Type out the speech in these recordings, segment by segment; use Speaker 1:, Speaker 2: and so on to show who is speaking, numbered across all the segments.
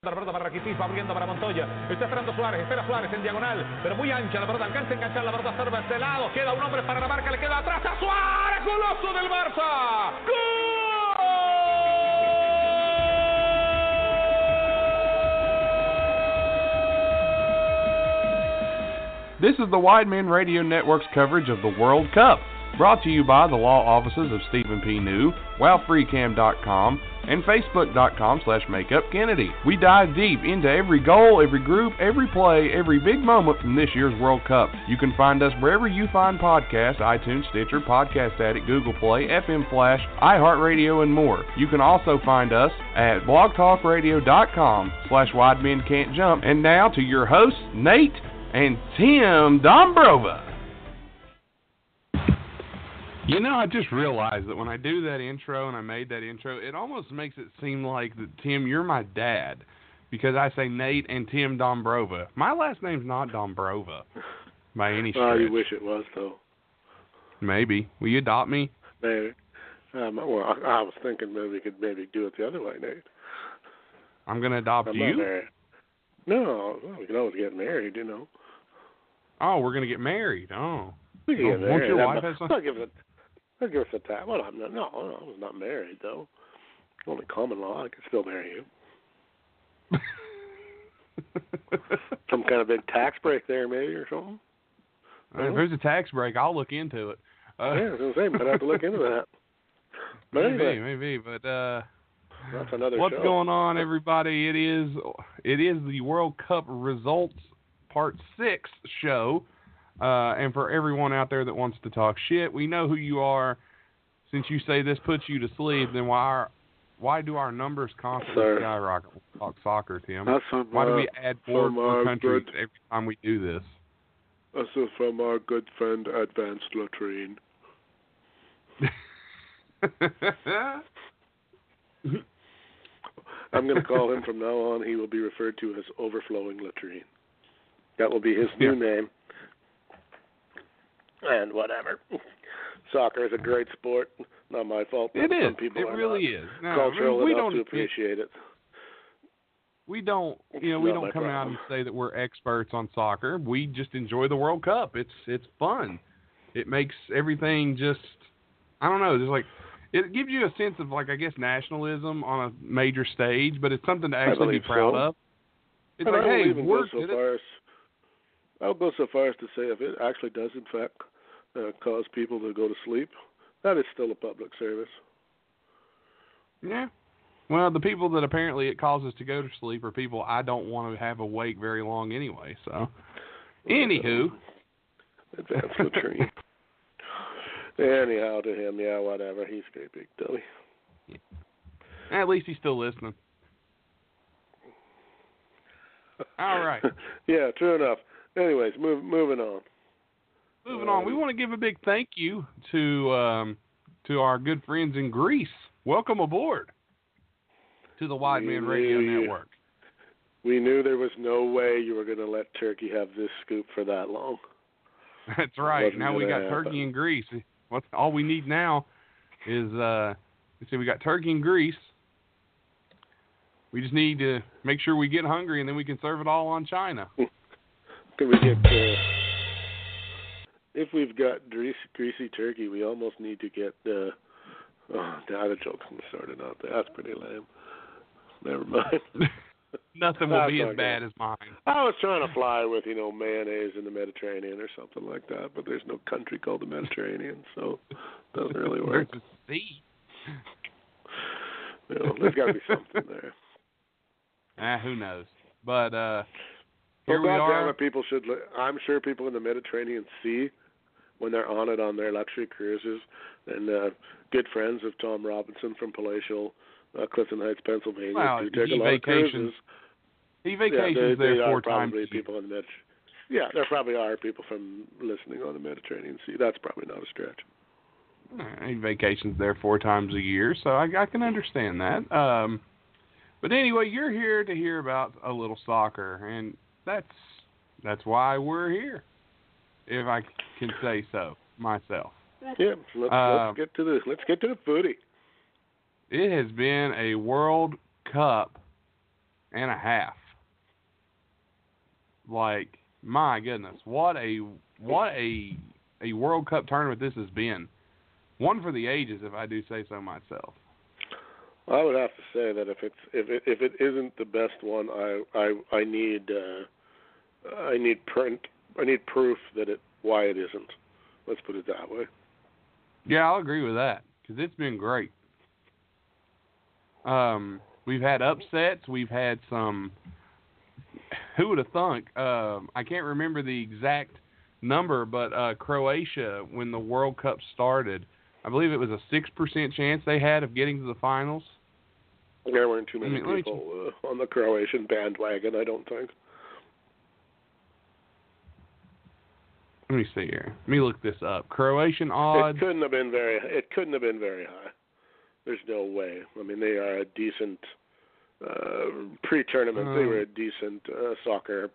Speaker 1: Para Rakitic, va abriendo para Montoya. Está esperando Suárez, espera Suárez en diagonal, pero muy ancha la pelota, alcanza a enganchar la pelota serva este lado. Queda un hombre para la marca, le queda atrás a Suárez, goloso del Barça.
Speaker 2: This is the Wide Men Radio Network's coverage of the World Cup, brought to you by the law offices of Stephen P. New, WowFreeCam.com, and Facebook.com slash MakeupKennedy. We dive deep into every goal, every group, every play, every big moment from this year's World Cup. You can find us wherever you find podcasts, iTunes, Stitcher, Podcast Addict, Google Play, FM Flash, iHeartRadio, and more. You can also find us at blogtalkradio.com slash Wide Men Can't Jump. And now to your hosts, Nate and Tim Dombrova. You know, I just realized that when I do that intro and I made that intro, it almost makes it seem like that Tim, you're my dad, because I say Nate and Tim Dombrova. My last name's not Dombrova by any stretch.
Speaker 3: Oh, you wish it was though.
Speaker 2: Maybe. Will you adopt me?
Speaker 3: Maybe. Um, well, I, I was thinking maybe we could maybe do it the other way, Nate.
Speaker 2: I'm gonna adopt
Speaker 3: I'm
Speaker 2: you.
Speaker 3: No, well, we can always get married, you know.
Speaker 2: Oh, we're gonna get married. Oh.
Speaker 3: We can
Speaker 2: Oh,
Speaker 3: get
Speaker 2: won't
Speaker 3: married.
Speaker 2: your
Speaker 3: I'm
Speaker 2: wife have some-
Speaker 3: I'll give it. I'll give us a time. Well, I'm not. No, no, I was not married though. Only common law. I could still marry you. Some kind of big tax break there, maybe, or something.
Speaker 2: if there's a tax break, I'll look into it. Uh,
Speaker 3: yeah, I was gonna say, might have to look into that. But
Speaker 2: maybe,
Speaker 3: anyway,
Speaker 2: maybe, but uh
Speaker 3: that's another
Speaker 2: What's
Speaker 3: show.
Speaker 2: going on, everybody? It is it is the World Cup results part six show, uh, and for everyone out there that wants to talk shit, we know who you are. Since you say this puts you to sleep, then why are, why do our numbers constantly
Speaker 3: Sir.
Speaker 2: skyrocket? Talk soccer, Tim.
Speaker 3: That's from,
Speaker 2: Why do we add four more countries
Speaker 3: good-
Speaker 2: every time we do this?
Speaker 3: This is from our good friend Advanced Latrine. I'm going to call him from now on. He will be referred to as Overflowing Latrine. That will be his new name. And whatever. Soccer is a great sport. Not my fault.
Speaker 2: it
Speaker 3: Some people
Speaker 2: It really is. No,
Speaker 3: cultural
Speaker 2: we
Speaker 3: enough
Speaker 2: don't
Speaker 3: to appreciate it.
Speaker 2: we don't you know we don't come out and say that we're experts on soccer we just enjoy the world cup it's it's fun it makes everything just i don't know there's like it gives you a sense of like i guess nationalism on a major stage but it's something to actually be proud
Speaker 3: so.
Speaker 2: of it's
Speaker 3: And
Speaker 2: like
Speaker 3: I
Speaker 2: hey we're
Speaker 3: go so far as I'll go so far as to say if it actually does in fact uh, cause people to go to sleep, that is still a public service.
Speaker 2: yeah well the people that apparently it causes to go to sleep are people i don't want to have awake very long anyway so anywho
Speaker 3: Advanced latrine. Anyhow, to him, yeah, whatever. He's a great big dummy.
Speaker 2: at least he's still listening all right
Speaker 3: yeah, true enough. Anyways, move, moving on.
Speaker 2: Moving on, we want to give a big thank you to um, to our good friends in Greece. Welcome aboard to the Wide Men Radio Network.
Speaker 3: We knew there was no way you were going to let Turkey have this scoop for that long.
Speaker 2: That's right. Now we got
Speaker 3: gonna
Speaker 2: Turkey and Greece. What's all we need now is uh, let's see, we got Turkey and Greece. We just need to make sure we get hungry, and then we can serve it all on China.
Speaker 3: Could we get? Uh, if we've got greasy, greasy turkey, we almost need to get. Uh, oh, the joke's started out there. That's pretty lame. Never mind.
Speaker 2: Nothing will
Speaker 3: That's
Speaker 2: be as bad as mine.
Speaker 3: I was trying to fly with, you know, mayonnaise in the Mediterranean or something like that, but there's no country called the Mediterranean, so it Doesn't really
Speaker 2: There's
Speaker 3: work.
Speaker 2: a C.
Speaker 3: You know, there's got to be something there.
Speaker 2: Ah, who knows? But uh
Speaker 3: well,
Speaker 2: here we
Speaker 3: goddamn
Speaker 2: are.
Speaker 3: it, people should. li- I'm sure people in the Mediterranean Sea, when they're on it on their luxury cruises, and uh, good friends of Tom Robinson from Palatial, uh, Clifton Heights, Pennsylvania,
Speaker 2: Wow,
Speaker 3: do take
Speaker 2: he
Speaker 3: a lot of
Speaker 2: vacations
Speaker 3: cruises.
Speaker 2: He
Speaker 3: yeah, they,
Speaker 2: there
Speaker 3: they
Speaker 2: four
Speaker 3: are
Speaker 2: times.
Speaker 3: probably people in the Med. Yeah, there probably are people from listening on the Mediterranean Sea. That's probably not a stretch.
Speaker 2: He vacations there four times a year, so I, I can understand that. Um, but anyway, you're here to hear about a little soccer, and that's that's why we're here, if I can say so myself.
Speaker 3: Yeah, let's,
Speaker 2: Uh,
Speaker 3: let's get to the let's get to the footy.
Speaker 2: It has been a World Cup and a half. Like my goodness, what a what a a World Cup tournament this has been. One for the ages, if I do say so myself.
Speaker 3: I would have to say that if it's if it if it isn't the best one, I I I need uh, I need print I need proof that it why it isn't. Let's put it that way.
Speaker 2: Yeah, I'll agree with that because it's been great. Um, we've had upsets. We've had some. Who would have thunk? Um, I can't remember the exact number, but uh, Croatia, when the World Cup started, I believe it was a six percent chance they had of getting to the finals.
Speaker 3: There weren't too many
Speaker 2: I mean,
Speaker 3: people uh, on the Croatian bandwagon. I don't think.
Speaker 2: Let me see here. Let me look this up. Croatian odds.
Speaker 3: It couldn't have been very. It couldn't have been very high. There's no way. I mean, they are a decent uh, pre-tournament. they
Speaker 2: Hmm.
Speaker 3: were a decent uh, soccer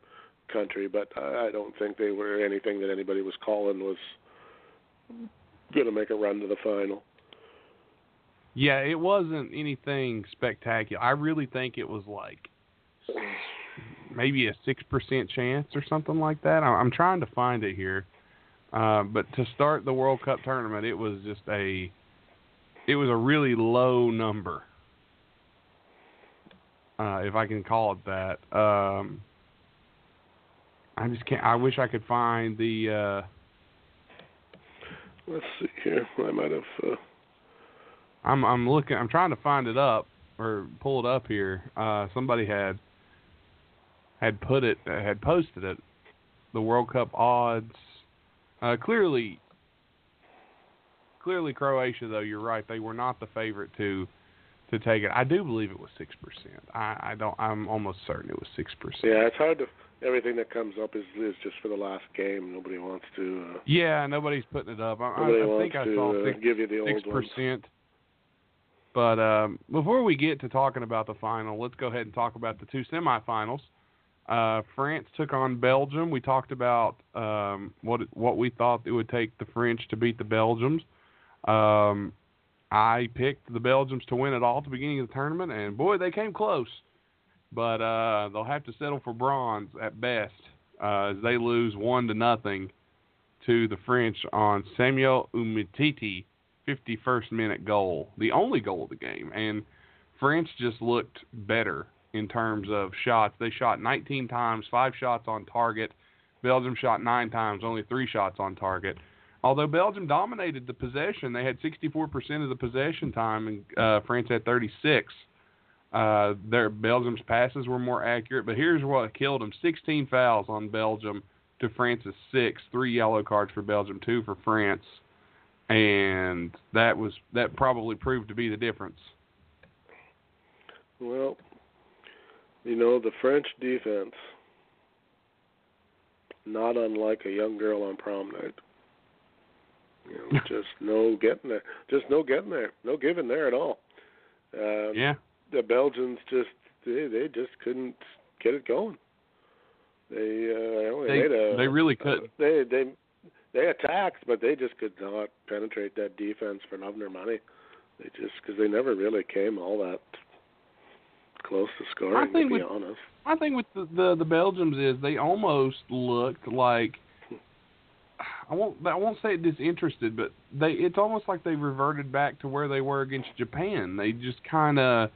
Speaker 3: country, but I I don't think they were anything that anybody was calling was going to make a run to the final.
Speaker 2: Yeah, it wasn't anything spectacular. I really think it was like maybe a six percent chance or something like that. I- I'm trying to find it here. Uh, but to start the World Cup tournament, it was just a it was a really low number, uh, if I can call it that. Um, I just can't. I wish I could find the. Uh,
Speaker 3: Let's see here. I might have. Uh,
Speaker 2: I'm I'm looking. I'm trying to find it up or pull it up here. Uh, somebody had had put it had posted it. The World Cup odds. Uh, clearly, clearly Croatia though. You're right. They were not the favorite to to take it. I do believe it was six percent. I, I don't. I'm almost certain it was six percent.
Speaker 3: yeah, it's hard to. Everything that comes up is is just for the last game. Nobody wants to. Uh,
Speaker 2: Yeah, nobody's putting it up. I, I,
Speaker 3: nobody
Speaker 2: I
Speaker 3: wants
Speaker 2: think I
Speaker 3: to
Speaker 2: saw
Speaker 3: uh,
Speaker 2: six
Speaker 3: give you the
Speaker 2: six percent. But um, before we get to talking about the final, let's go ahead and talk about the two semifinals. Uh, France took on Belgium. We talked about um, what what we thought it would take the French to beat the Belgians. Um, I picked the Belgians to win it all at the beginning of the tournament, and boy, they came close. But uh, they'll have to settle for bronze at best, uh, as they lose one to nothing to the French on Samuel Umtiti 51st minute goal, the only goal of the game. And France just looked better in terms of shots. They shot 19 times, five shots on target. Belgium shot nine times, only three shots on target. Although Belgium dominated the possession, they had 64% of the possession time, and uh, France had 36. Uh, their Belgium's passes were more accurate, but here's what killed them: 16 fouls on Belgium to France's six, three yellow cards for Belgium, two for France, and that was that probably proved to be the difference.
Speaker 3: Well, you know the French defense, not unlike a young girl on prom night. You know, just no getting there, just no getting there, no giving there at all. Um,
Speaker 2: Yeah,
Speaker 3: the Belgians just they they just couldn't get it going. They uh, they,
Speaker 2: They-
Speaker 3: a,
Speaker 2: they really
Speaker 3: uh,
Speaker 2: couldn't.
Speaker 3: they they they attacked, but they just could not penetrate that defense for love nor money. They just because they never really came all that close to scoring.
Speaker 2: think
Speaker 3: to be
Speaker 2: with-
Speaker 3: honest,
Speaker 2: I think with the, the the Belgians is they almost looked like I won't I won't say disinterested, but they it's almost like they reverted back to where they were against Japan. They just kind of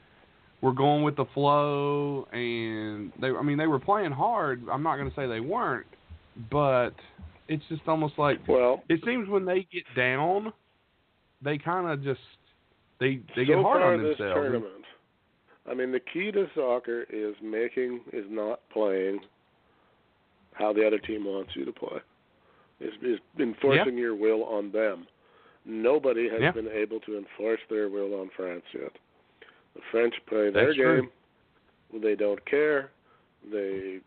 Speaker 2: were going with the flow, and they I mean they were playing hard. I'm not going to say they weren't, but it's just almost like
Speaker 3: well,
Speaker 2: it seems when they get down, they kind of just they they
Speaker 3: so
Speaker 2: get hard on themselves.
Speaker 3: I mean, the key to soccer is making is not playing how the other team wants you to play. Is is enforcing your will on them. Nobody has
Speaker 2: Yeah.
Speaker 3: been able to enforce their will on France yet. The French play their
Speaker 2: That's true.
Speaker 3: game. They don't care. They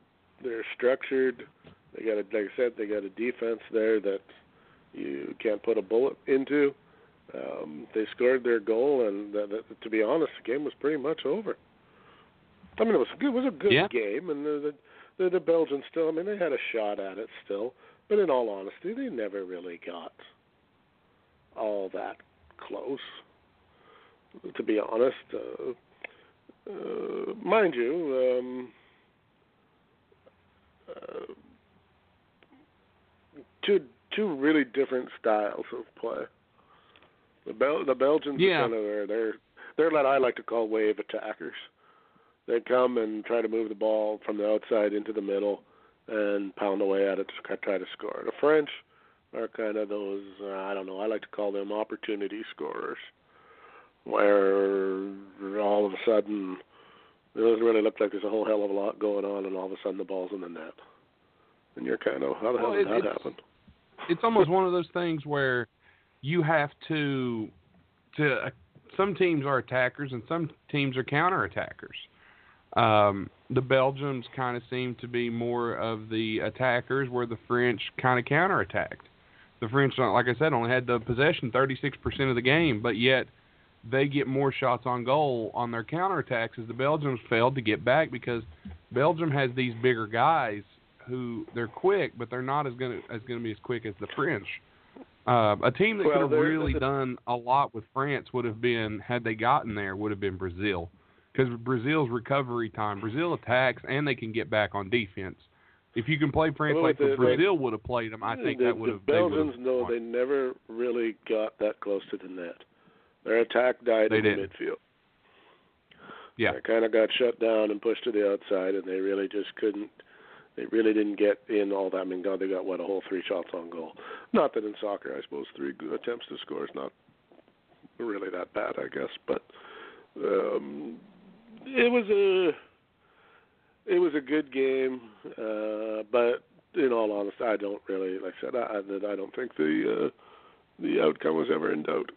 Speaker 3: they're structured. They got a like I said, they got a defense there that you can't put a bullet into. Um, they scored their goal, and th th to be honest, the game was pretty much over. I mean, it was good. It was a good
Speaker 2: Yeah.
Speaker 3: game, and the, the the the Belgians still. I mean, they had a shot at it still, but in all honesty, they never really got all that close. To be honest, uh, uh, mind you, um, uh, two two really different styles of play. The Bel- the Belgians
Speaker 2: Yeah.
Speaker 3: are kind of they're they're they're what I like to call wave attackers. They come and try to move the ball from the outside into the middle and pound away at it to try- to score. The French are kind of those uh, I don't know I like to call them opportunity scorers, where all of a sudden it doesn't really look like there's a whole hell of a lot going on, and all of a sudden the ball's in the net, and you're kind of how the hell did
Speaker 2: it-
Speaker 3: that happen?
Speaker 2: it's almost one of those things where you have to to uh, some teams are attackers and some teams are counter attackers. Um, the Belgians kind of seem to be more of the attackers, where the French kind of counterattacked. The French, like I said, only had the possession 36% of the game, but yet they get more shots on goal on their counterattacks as the Belgians failed to get back because Belgium has these bigger guys who they're quick, but they're not as gonna as gonna be as quick as the French. Uh, a team that
Speaker 3: Well,
Speaker 2: could have really
Speaker 3: the-
Speaker 2: done a lot with France would have been had they gotten there would have been Brazil because Brazil's recovery time. Brazil attacks and they can get back on defense. If you can play France
Speaker 3: Well,
Speaker 2: like
Speaker 3: the-
Speaker 2: Brazil would have played them, I think
Speaker 3: the,
Speaker 2: that would
Speaker 3: the
Speaker 2: have. they have
Speaker 3: Belgians know
Speaker 2: won.
Speaker 3: they never really got that close to the net. Their attack died
Speaker 2: They
Speaker 3: in
Speaker 2: didn't.
Speaker 3: the midfield.
Speaker 2: Yeah.
Speaker 3: They kind of got shut down and pushed to the outside, and they really just couldn't. They really didn't get in all that. I mean, God, they got what a whole three shots on goal. Not that in soccer, I suppose three attempts to score is not really that bad, I guess. But um, it was a it was a good game, uh, but in all honesty, I don't really, like I said, I, I I don't think the uh, the outcome was ever in doubt.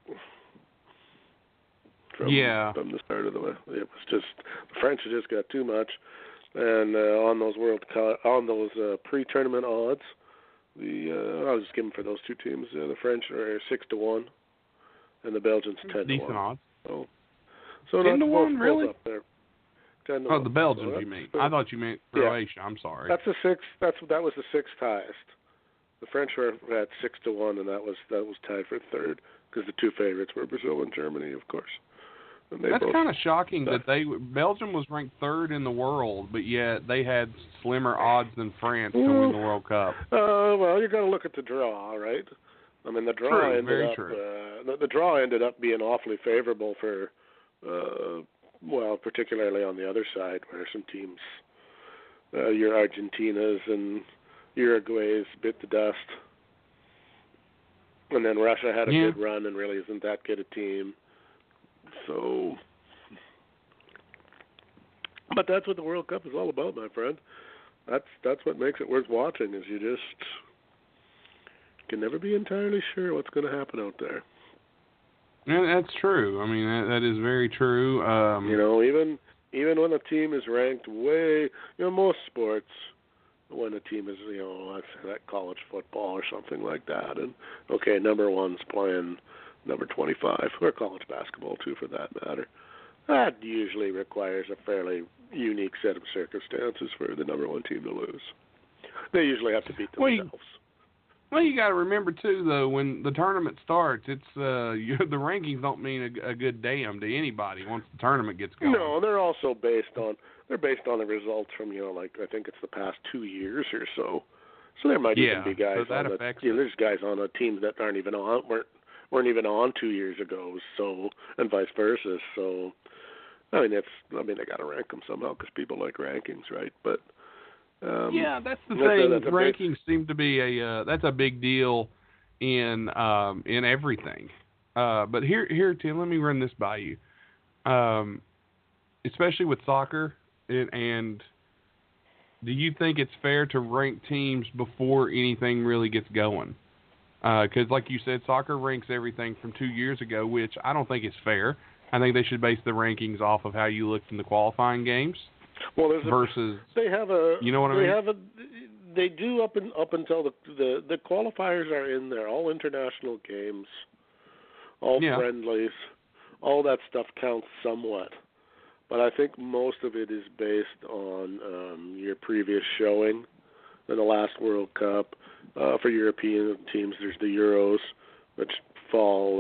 Speaker 3: From,
Speaker 2: Yeah.
Speaker 3: from the start of the way, it was just the French had just got too much, and uh, on those World Cup, on those uh, pre-tournament odds, the uh, I was just giving for those two teams. Uh, the French are six to one, and the Belgians ten
Speaker 2: decent
Speaker 3: to one.
Speaker 2: odds.
Speaker 3: So, so
Speaker 2: 10 to one, really?
Speaker 3: Up there. Ten to
Speaker 2: Oh,
Speaker 3: one.
Speaker 2: the Belgians,
Speaker 3: that's-
Speaker 2: you mean? I thought you meant
Speaker 3: Yeah.
Speaker 2: Croatia. I'm sorry.
Speaker 3: That's the sixth. That's that was the sixth highest. The French were at six to one, and that was that was tied for third because the two favorites were Brazil and Germany, of course.
Speaker 2: That's kind of shocking that they Belgium was ranked third in the world, but yet they had slimmer odds than France to win the World Cup.
Speaker 3: Uh, well, you got to look at the draw, right? I mean, the draw
Speaker 2: True,
Speaker 3: ended up. Uh, the, the draw ended up being awfully favorable for, uh, well, particularly on the other side, where some teams, uh, your Argentinas and Uruguay's bit the dust, and then Russia had a
Speaker 2: Yeah.
Speaker 3: good run and really isn't that good a team. So, but that's what the World Cup is all about, my friend. That's that's what makes it worth watching. Is you just can never be entirely sure what's going to happen out there.
Speaker 2: Yeah, that's true. I mean, that, that is very true. Um,
Speaker 3: You know, even even when a team is ranked way, you know, most sports, when a team is, you know, like college football or something like that, and okay, number one's playing number 25, or college basketball too, for that matter. That usually requires a fairly unique set of circumstances for the number one team to lose. They usually have to beat
Speaker 2: Well,
Speaker 3: themselves.
Speaker 2: Well, you got to remember too, though, when the tournament starts, it's uh, you, the rankings don't mean a, a good damn to anybody once the tournament gets going.
Speaker 3: No, they're also based on they're based on the results from you know like I think it's the past two years or so. So there might
Speaker 2: Yeah,
Speaker 3: even be guys
Speaker 2: so that
Speaker 3: on the,
Speaker 2: affects
Speaker 3: you know, there's guys on a team that aren't even on weren't weren't even on two years ago. So and vice versa. So I mean it's I mean they got to rank them somehow because people like rankings, right? But um,
Speaker 2: yeah, that's the
Speaker 3: that's a-
Speaker 2: thing.
Speaker 3: that's a big-
Speaker 2: rankings seem to be a uh, that's a big deal in um, in everything. Uh, but here, here, Tim, let me run this by you. Um, especially with soccer, and, and do you think it's fair to rank teams before anything really gets going? Because, uh, like you said, soccer ranks everything from two years ago, which I don't think is fair. I think they should base the rankings off of how you looked in the qualifying games.
Speaker 3: Well, there's
Speaker 2: versus
Speaker 3: a, they have a
Speaker 2: you know what I
Speaker 3: they
Speaker 2: mean.
Speaker 3: have a they do up and up until the the the qualifiers are in there. All international games, all
Speaker 2: Yeah.
Speaker 3: friendlies, all that stuff counts somewhat. But I think most of it is based on um, your previous showing in the last World Cup. Uh, for European teams, there's the Euros, which fall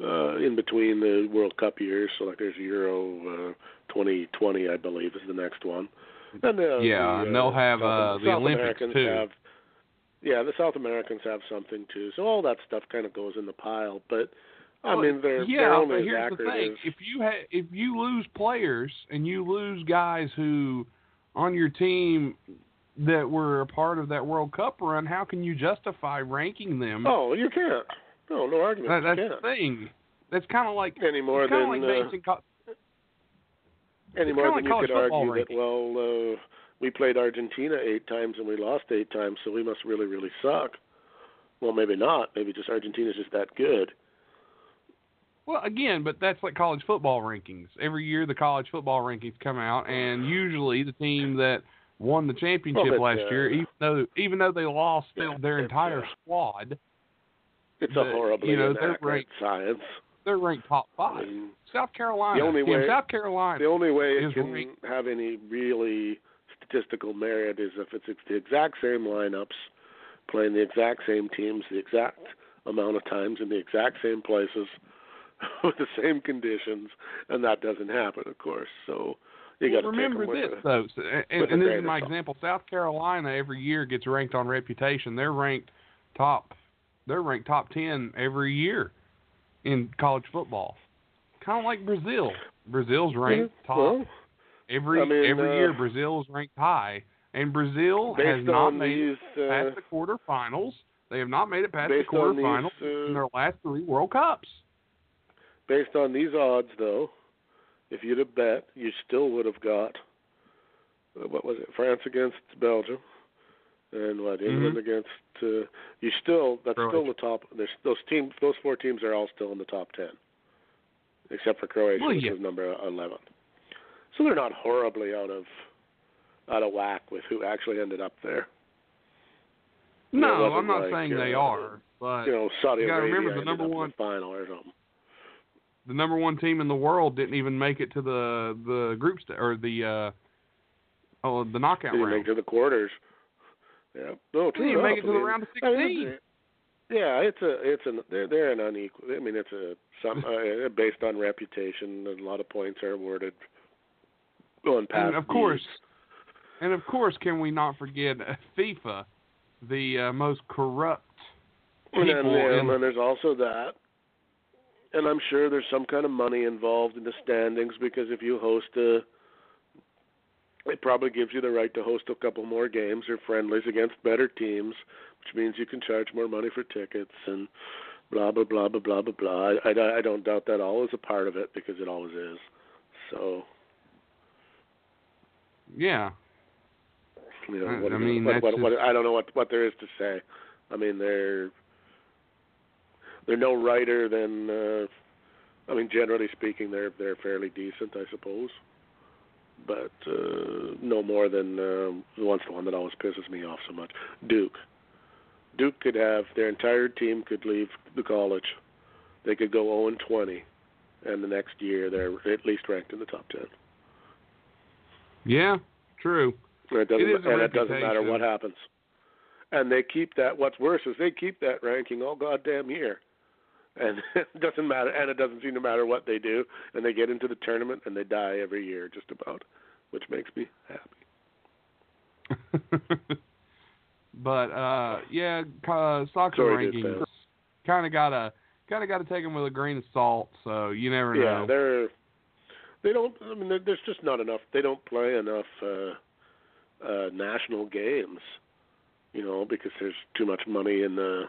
Speaker 3: uh, uh, in between the World Cup years. So like there's Euro uh, 2020, I believe, is the next one. And uh,
Speaker 2: Yeah,
Speaker 3: the,
Speaker 2: and they'll have,
Speaker 3: South,
Speaker 2: uh, the
Speaker 3: South
Speaker 2: Olympics,
Speaker 3: Americans
Speaker 2: too.
Speaker 3: Have, yeah, the South Americans have something too. So all that stuff kind of goes in the pile. But I
Speaker 2: Well,
Speaker 3: mean, they're
Speaker 2: yeah,
Speaker 3: they're only
Speaker 2: but here's the
Speaker 3: accurate
Speaker 2: thing:
Speaker 3: as
Speaker 2: if you ha- if you lose players and you lose guys who on your team that were a part of that World Cup run, how can you justify ranking them?
Speaker 3: Oh, you can't. No, no argument.
Speaker 2: That- that's the thing. That's kind of like
Speaker 3: Any more than
Speaker 2: like
Speaker 3: uh,
Speaker 2: co-
Speaker 3: any more than
Speaker 2: like
Speaker 3: you could argue that well, uh, we played Argentina eight times and we lost eight times, so we must really, really suck. Well, maybe not. Maybe just Argentina's just that good.
Speaker 2: Well, again, but that's like college football rankings. Every year, the college football rankings come out, and usually the team that won the championship
Speaker 3: Well,
Speaker 2: last
Speaker 3: uh,
Speaker 2: year, even though even though they lost their,
Speaker 3: Yeah,
Speaker 2: their entire
Speaker 3: uh,
Speaker 2: squad,
Speaker 3: It's a horribly
Speaker 2: you know, they're ranked-
Speaker 3: science.
Speaker 2: they're ranked top
Speaker 3: I
Speaker 2: five.
Speaker 3: mean,
Speaker 2: South Carolina,
Speaker 3: The only way-
Speaker 2: South Carolina.
Speaker 3: the only way it can
Speaker 2: ranked-
Speaker 3: have any really statistical merit is if it's the exact same lineups, playing the exact same teams, the exact amount of times in the exact same places, with the same conditions, and that doesn't happen, of course. So you
Speaker 2: Well,
Speaker 3: got to
Speaker 2: remember
Speaker 3: take 'em with
Speaker 2: this though, so- and, and this is my example. South Carolina every year gets ranked on reputation. They're ranked top. They're ranked top ten every year in college football. Kind of like Brazil. Brazil's ranked
Speaker 3: Yeah,
Speaker 2: top
Speaker 3: well,
Speaker 2: every
Speaker 3: I mean,
Speaker 2: every
Speaker 3: uh,
Speaker 2: year. Brazil's ranked high, and Brazil has not made
Speaker 3: these,
Speaker 2: it
Speaker 3: uh,
Speaker 2: past the quarterfinals. They have not made it past the
Speaker 3: on these,
Speaker 2: quarterfinals
Speaker 3: uh,
Speaker 2: in their last three World Cups.
Speaker 3: based on these odds, though, if you'd have bet, you still would have got uh, what was it? France against Belgium, and what England against. Uh, you still that's still
Speaker 2: Croatia.
Speaker 3: the top. There's those teams. Those four teams are all still in the top ten, except for Croatia,
Speaker 2: Well,
Speaker 3: which
Speaker 2: yeah.
Speaker 3: is number eleven. So they're not horribly out of out of whack with who actually ended up there. You know, it
Speaker 2: No, I'm not
Speaker 3: like,
Speaker 2: saying they
Speaker 3: uh,
Speaker 2: are, but
Speaker 3: You know, Saudi
Speaker 2: you
Speaker 3: Arabia
Speaker 2: remember the number one-
Speaker 3: the final or something.
Speaker 2: The number one team in the world didn't even make it to the the group st- or the uh oh the knockout
Speaker 3: Didn't
Speaker 2: round.
Speaker 3: make it to the quarters. Yeah. No, true
Speaker 2: Didn't even make it to the round of
Speaker 3: I mean,
Speaker 2: 16.
Speaker 3: it's- yeah, it's a it's an they're they're an unequal. I mean, it's a some uh, based on reputation. A lot of points are awarded going past.
Speaker 2: And of course, and of course, can we not forget uh, FIFA, the uh, most corrupt
Speaker 3: and then,
Speaker 2: people in-
Speaker 3: and there's also that. And I'm sure there's some kind of money involved in the standings because if you host a, it probably gives you the right to host a couple more games or friendlies against better teams, which means you can charge more money for tickets and blah blah blah blah blah blah blah. I, I, I don't doubt that all is a part of it because it always is. So
Speaker 2: yeah.
Speaker 3: you know,
Speaker 2: I-
Speaker 3: what,
Speaker 2: I mean,
Speaker 3: what, what, what, I don't know what what there is to say. I mean, they're they're no writer than. Uh, I mean, generally speaking, they're they're fairly decent, I suppose. But uh, no more than um, once the one that always pisses me off so much. Duke. Duke could have their entire team could leave the college. They could go 0 and 20, and the next year they're at least ranked in the top 10.
Speaker 2: Yeah, true.
Speaker 3: And it doesn't,
Speaker 2: It
Speaker 3: and it doesn't matter what happens. And they keep that. What's worse is they keep that ranking all goddamn year, and it doesn't matter. And it doesn't seem to matter what they do. And they get into the tournament and they die every year, just about, which makes me happy.
Speaker 2: but uh yeah, uh, soccer
Speaker 3: Sorry,
Speaker 2: rankings kind of gotta kind of gotta take them with a grain of salt. So you never
Speaker 3: Yeah,
Speaker 2: know.
Speaker 3: Yeah, they're they don't. I mean, there's just not enough. They don't play enough uh, uh, national games, you know, because there's too much money in the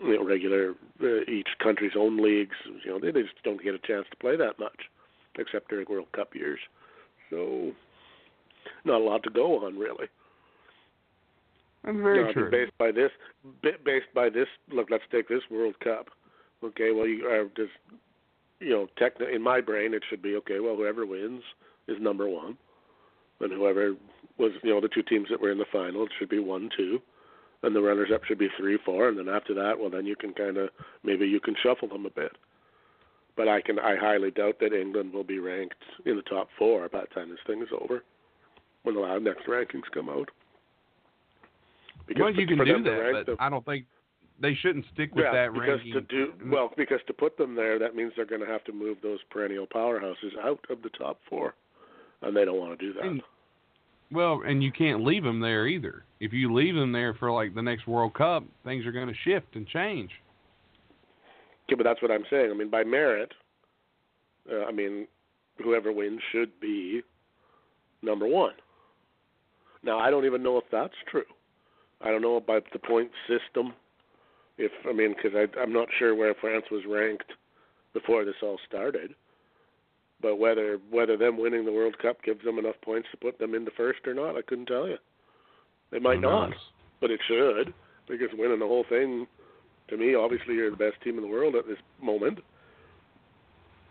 Speaker 3: you know, regular uh, each country's own leagues. You know, they, they just don't get a chance to play that much, except during World Cup years. So, not a lot to go on really.
Speaker 2: That's very
Speaker 3: No,
Speaker 2: true.
Speaker 3: Based by this, ba- based by this. Look, let's take this World Cup. Okay, well, you are just, you know, techni- in my brain, it should be okay. Well, whoever wins is number one, and whoever was, you know, the two teams that were in the final, it should be one, two, and the runners-up should be three, four, and then after that, well, then you can kind of maybe you can shuffle them a bit. But I can, I highly doubt that England will be ranked in the top four by the time this thing is over, when the next rankings come out.
Speaker 2: well, you can do that, but
Speaker 3: them-
Speaker 2: I don't think they shouldn't stick with
Speaker 3: yeah,
Speaker 2: that
Speaker 3: because
Speaker 2: ranking.
Speaker 3: to do well, because to put them there, that means they're going to have to move those perennial powerhouses out of the top four, and they don't want to do that.
Speaker 2: And- Well, and you can't leave them there either. If you leave them there for like the next World Cup, things are going to shift and change.
Speaker 3: Okay, but that's what I'm saying. I mean, by merit, uh, I mean, whoever wins should be number one. Now, I don't even know if that's true. I don't know about the point system. If I mean, because I'm not sure where France was ranked before this all started. But whether whether them winning the World Cup gives them enough points to put them in the first or not, I couldn't tell you. They might not, but it should because winning the whole thing, to me, obviously you're the best team in the world at this moment.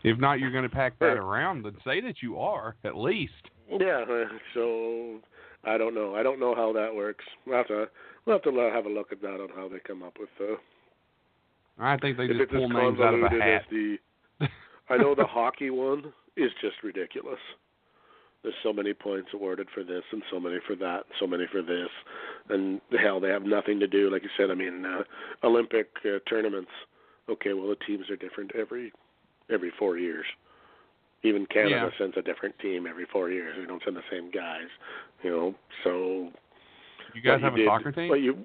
Speaker 2: If not, you're going to pack that around and say that you are at least.
Speaker 3: Yeah, so I don't know. I don't know how that works. We'll have to we'll have to have a look at that on how they come up with uh,
Speaker 2: I think they just pull names out of a hat.
Speaker 3: the. I know the hockey one is just ridiculous. There's so many points awarded for this, and so many for that, and so many for this, and hell, they have nothing to do. Like you said, I mean, uh, Olympic uh, tournaments. Okay, well, the teams are different every every four years. Even Canada
Speaker 2: Yeah.
Speaker 3: sends a different team every four years. We don't send the same guys, you know. So
Speaker 2: You guys have a
Speaker 3: did-
Speaker 2: soccer team?
Speaker 3: what you,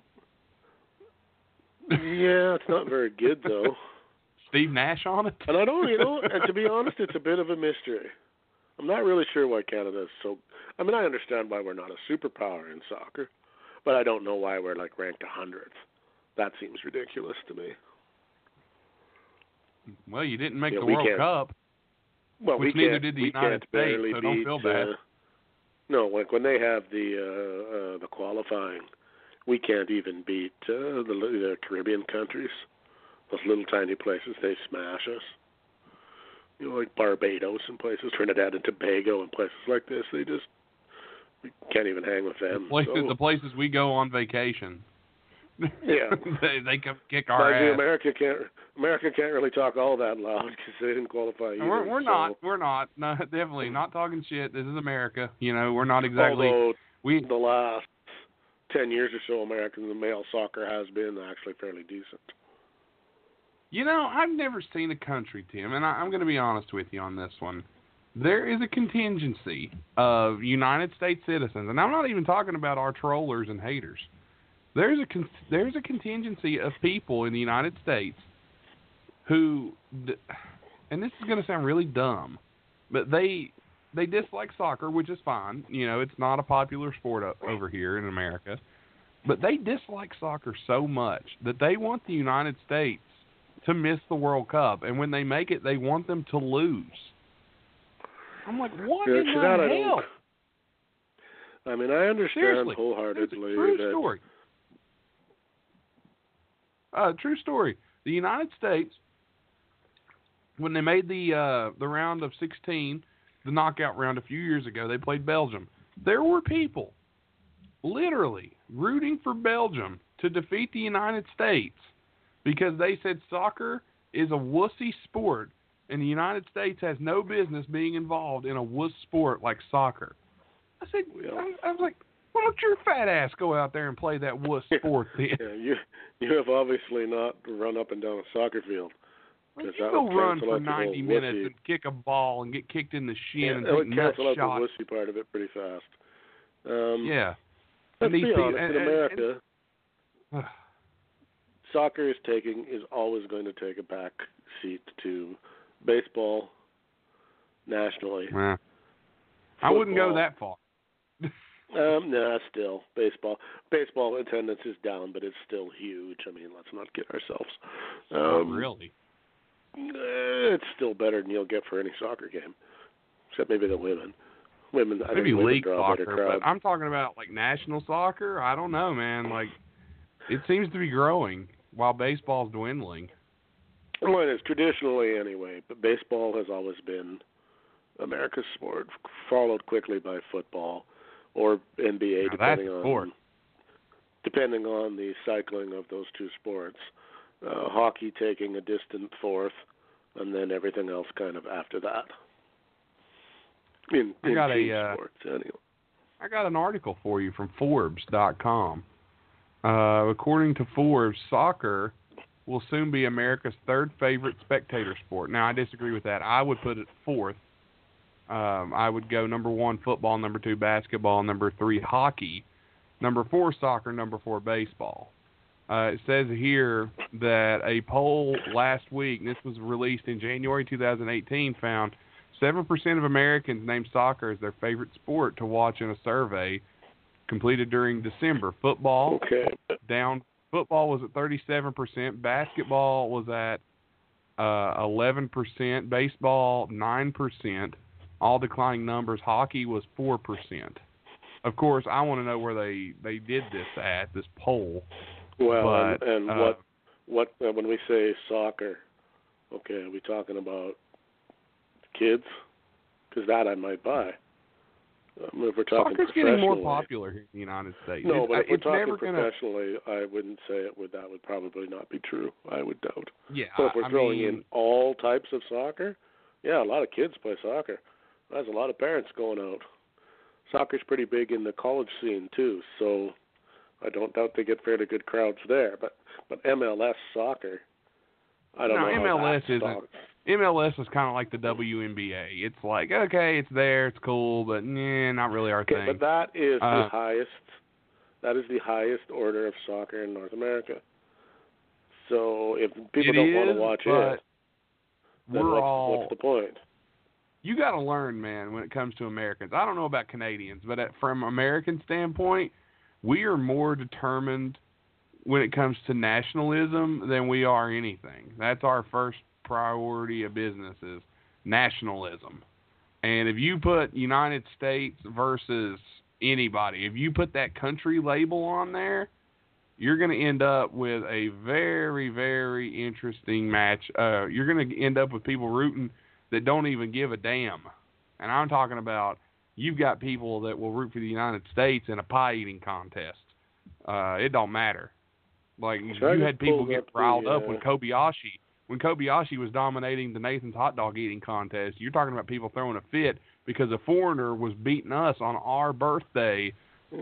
Speaker 3: yeah, it's not very good though.
Speaker 2: Steve Nash on it?
Speaker 3: And I don't, you know, and to be honest, it's a bit of a mystery. I'm not really sure why Canada is so. I mean, I understand why we're not a superpower in soccer, but I don't know why we're like ranked a hundredth. That seems ridiculous to me.
Speaker 2: Well, you didn't make
Speaker 3: Yeah,
Speaker 2: the World Cup.
Speaker 3: Well,
Speaker 2: Which
Speaker 3: we
Speaker 2: neither did the
Speaker 3: we
Speaker 2: United States,
Speaker 3: barely
Speaker 2: so don't
Speaker 3: beat,
Speaker 2: feel bad.
Speaker 3: Uh, no, like when they have the uh, uh, the qualifying, we can't even beat uh, the, the Caribbean countries. Those little tiny places, they smash us. You know, like Barbados and places, Trinidad and Tobago and places like this. They just we can't even hang with them.
Speaker 2: Places,
Speaker 3: so,
Speaker 2: the places we go on vacation.
Speaker 3: Yeah.
Speaker 2: they they kick our ass.
Speaker 3: America can't America can't really talk all that loud because they didn't qualify either.
Speaker 2: We're we're
Speaker 3: so,
Speaker 2: not we're not no definitely not talking shit. This is America. You know we're not exactly
Speaker 3: Although
Speaker 2: we
Speaker 3: the last ten years or so, American male soccer has been actually fairly decent.
Speaker 2: You know, I've never seen a country, Tim, and I, I'm going to be honest with you on this one. There is a contingency of United States citizens, and I'm not even talking about our trollers and haters. There's a con- there's a contingency of people in the United States who, and this is going to sound really dumb, but they they dislike soccer, which is fine. You know, it's not a popular sport over here in America, but they dislike soccer so much that they want the United States to miss the World Cup, and when they make it, they want them to lose. I'm like, what
Speaker 3: Yeah,
Speaker 2: in the hell?
Speaker 3: I mean, I understand
Speaker 2: Seriously,
Speaker 3: wholeheartedly
Speaker 2: true
Speaker 3: that
Speaker 2: story. Uh, true story. The United States, when they made the uh, the round of 16, the knockout round a few years ago, they played Belgium. There were people, literally, rooting for Belgium to defeat the United States because they said soccer is a wussy sport, and the United States has no business being involved in a wuss sport like soccer. I said,
Speaker 3: Well-
Speaker 2: I, I was like, why don't your fat ass go out there and play that wuss sport then?
Speaker 3: yeah, you you have obviously not run up and down a soccer field. 'Cause
Speaker 2: you go run for
Speaker 3: out the whole
Speaker 2: 90 minutes
Speaker 3: wussy-
Speaker 2: and kick a ball and get kicked in the shin
Speaker 3: Yeah,
Speaker 2: and take
Speaker 3: cancel out
Speaker 2: shots.
Speaker 3: the wussy part of it pretty fast. Um,
Speaker 2: Yeah.
Speaker 3: let's
Speaker 2: And
Speaker 3: be honest.
Speaker 2: and-
Speaker 3: in
Speaker 2: and-
Speaker 3: America,
Speaker 2: and-
Speaker 3: soccer is taking is always going to take a back seat to baseball nationally.
Speaker 2: Well, I wouldn't go that far.
Speaker 3: Um, nah, still baseball. Baseball attendance is down, but it's still huge. I mean, let's not kid ourselves. Um,
Speaker 2: oh, really?
Speaker 3: eh, It's still better than you'll get for any soccer game, except maybe the women. Women, I
Speaker 2: Maybe
Speaker 3: think women
Speaker 2: league
Speaker 3: draw a better
Speaker 2: soccer, but I'm talking about like national soccer. I don't know, man. Like, it seems to be growing while baseball's dwindling.
Speaker 3: Well, it is traditionally anyway, but baseball has always been America's sport, followed quickly by football or NBA, depending on depending on the cycling of those two sports. Uh, hockey taking a distant fourth, and then everything else kind of after that. In,
Speaker 2: I
Speaker 3: in
Speaker 2: got a, uh,
Speaker 3: sports, anyway.
Speaker 2: I got an article for you from Forbes.com. Uh, according to Forbes, soccer will soon be America's third favorite spectator sport. Now, I disagree with that. I would put it fourth. Um, I would go number one football, number two basketball, number three hockey, number four soccer, number four baseball. Uh, it says here that a poll last week, this was released in January 2018, found 7% of Americans named soccer as their favorite sport to watch in a survey completed during December. Football
Speaker 3: Okay,
Speaker 2: down. Football was at 37%. Basketball was at uh, 11%. Baseball 9%. All declining numbers. Hockey was 4%. Of course, I want to know where they they did this at this poll.
Speaker 3: well,
Speaker 2: but,
Speaker 3: and, and
Speaker 2: uh,
Speaker 3: what what uh, when we say soccer, okay, are we talking about kids? Because that I might buy. Um, if we're talking
Speaker 2: Soccer's getting more popular here in the United States.
Speaker 3: No,
Speaker 2: it's,
Speaker 3: but if we're
Speaker 2: it's never
Speaker 3: talking
Speaker 2: gonna.
Speaker 3: professionally, I wouldn't say it would. That would probably not be true. I would doubt.
Speaker 2: Yeah,
Speaker 3: But if we're
Speaker 2: I
Speaker 3: throwing
Speaker 2: mean,
Speaker 3: in all types of soccer, yeah, a lot of kids play soccer. There's a lot of parents going out. Soccer's pretty big in the college scene too, so I don't doubt they get fairly good crowds there. But but MLS soccer, I don't
Speaker 2: No,
Speaker 3: know. how
Speaker 2: MLS isn't-. MLS is kind of like the WNBA. It's like okay, it's there, it's cool, but nah, not really our
Speaker 3: Okay,
Speaker 2: thing.
Speaker 3: but that is
Speaker 2: Uh,
Speaker 3: the highest. That is the highest order of soccer in North America. So if people don't want to watch it, then
Speaker 2: we're
Speaker 3: what's,
Speaker 2: all
Speaker 3: what's the point?
Speaker 2: you got to learn, man, when it comes to Americans. I don't know about Canadians, but at, from American standpoint, we are more determined when it comes to nationalism than we are anything. That's our first priority of business is nationalism. And if you put United States versus anybody, if you put that country label on there, you're going to end up with a very, very interesting match. Uh, you're going to end up with people rooting that don't even give a damn. And I'm talking about you've got people that will root for the United States in a pie eating contest. Uh, it don't matter. Like you had people get
Speaker 3: up the,
Speaker 2: riled up when
Speaker 3: uh,
Speaker 2: Kobayashi when Kobayashi was dominating the Nathan's hot dog eating contest. You're talking about people throwing a fit because a foreigner was beating us on our birthday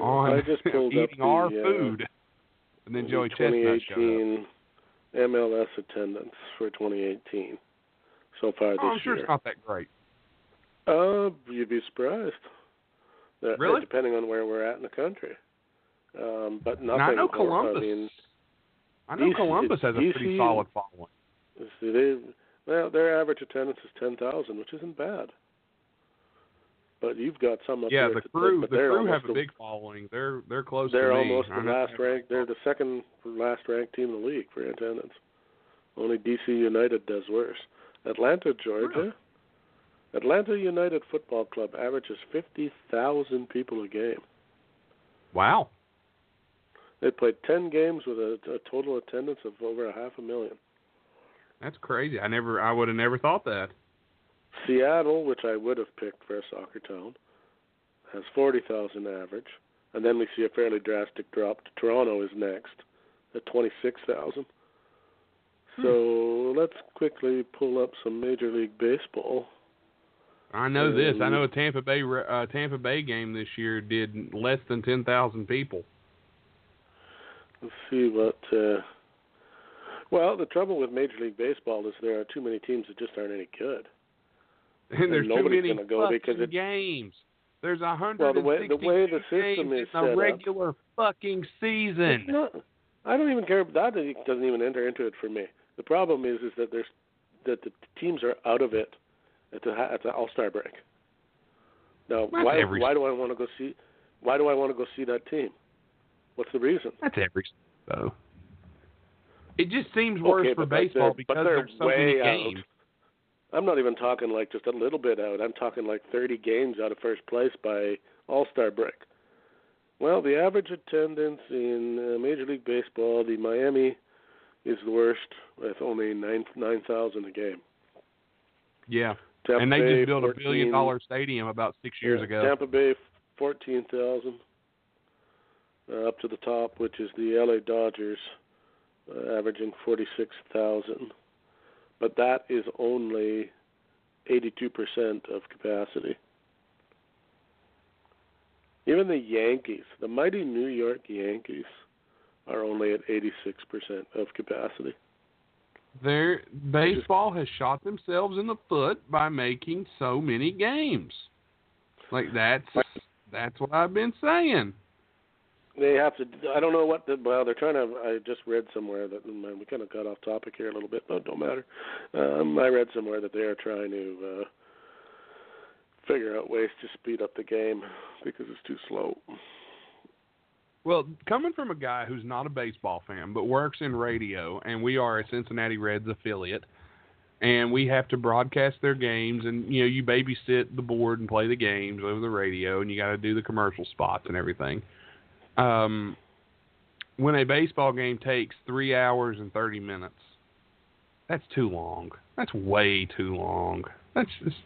Speaker 2: on
Speaker 3: just pulled
Speaker 2: eating
Speaker 3: the,
Speaker 2: our
Speaker 3: uh,
Speaker 2: food. And then Joey Chestnut showed up.
Speaker 3: 2018 MLS attendance for 2018 so far this
Speaker 2: Oh, I'm sure
Speaker 3: year.
Speaker 2: it's not that great.
Speaker 3: Uh, you'd be surprised. That,
Speaker 2: Really?
Speaker 3: Depending on where we're at in the country. Um, but nothing.
Speaker 2: Now, I know Columbus.
Speaker 3: I mean,
Speaker 2: I know
Speaker 3: DC
Speaker 2: Columbus has a pretty solid following.
Speaker 3: See, they, well, their average attendance is 10,000, which isn't bad. But you've got some up
Speaker 2: Yeah,
Speaker 3: here.
Speaker 2: the
Speaker 3: that-
Speaker 2: crew the crew have a big following. They're they're close
Speaker 3: They're
Speaker 2: to me.
Speaker 3: almost
Speaker 2: I
Speaker 3: the last ranked. They're the second last ranked team in the league for attendance. Only DC United does worse. Atlanta, Georgia.
Speaker 2: Really?
Speaker 3: Atlanta United Football Club averages fifty thousand people a game.
Speaker 2: Wow.
Speaker 3: They played ten games with a, a total attendance of over a half a million.
Speaker 2: That's crazy. I never I would have never thought that.
Speaker 3: Seattle, which I would have picked for a soccer town, has forty thousand average, and then we see a fairly drastic drop. Toronto is next at twenty six thousand. So let's quickly pull up some Major League Baseball.
Speaker 2: I know this. I know a Tampa Bay uh, Tampa Bay game this year did less than 10,000 people.
Speaker 3: Let's see what. Uh, well, the trouble with Major League Baseball is there are too many teams that just aren't any good.
Speaker 2: And there's too many
Speaker 3: go because it-
Speaker 2: games. There's a hundred
Speaker 3: Well, the way- the way the system
Speaker 2: games
Speaker 3: is
Speaker 2: in a
Speaker 3: set up-
Speaker 2: regular fucking season.
Speaker 3: not, I don't even care. That doesn't even enter into it for me. The problem is, is that there's that the teams are out of it at the at the All Star break. Now,
Speaker 2: That's
Speaker 3: why
Speaker 2: every-
Speaker 3: why do I want to go see? Why do I want to go see that team? What's the reason?
Speaker 2: That's every though. It just seems worse
Speaker 3: Okay,
Speaker 2: for
Speaker 3: they're-
Speaker 2: baseball because
Speaker 3: they're
Speaker 2: there's so
Speaker 3: way
Speaker 2: many
Speaker 3: out.
Speaker 2: games.
Speaker 3: I'm not even talking like just a little bit out. I'm talking like 30 games out of first place by All Star break. Well, the average attendance in uh, Major League Baseball, the Miami is the worst with only nine nine thousand a game.
Speaker 2: Yeah,
Speaker 3: Tampa
Speaker 2: and they
Speaker 3: Bay,
Speaker 2: just built a billion dollar stadium about six years
Speaker 3: yeah,
Speaker 2: ago.
Speaker 3: Tampa Bay, fourteen thousand uh, up to the top, which is the LA Dodgers, uh, averaging forty six thousand. But that is only eighty two percent of capacity. Even the Yankees, the mighty New York Yankees, are only at eighty six percent of capacity.
Speaker 2: Their baseball has shot themselves in the foot by making so many games. Like that's that's what I've been saying.
Speaker 3: They have to. I don't know what the. Well, they're trying to. I just read somewhere that man, we kind of got off topic here a little bit, but don't matter. Um, I read somewhere that they are trying to uh, figure out ways to speed up the game because it's too slow.
Speaker 2: Well, coming from a guy who's not a baseball fan but works in radio, and we are a Cincinnati Reds affiliate, and we have to broadcast their games, and you know you babysit the board and play the games over the radio, and you got to do the commercial spots and everything. Um, when a baseball game takes three hours and thirty minutes, that's too long. That's way too long. That's just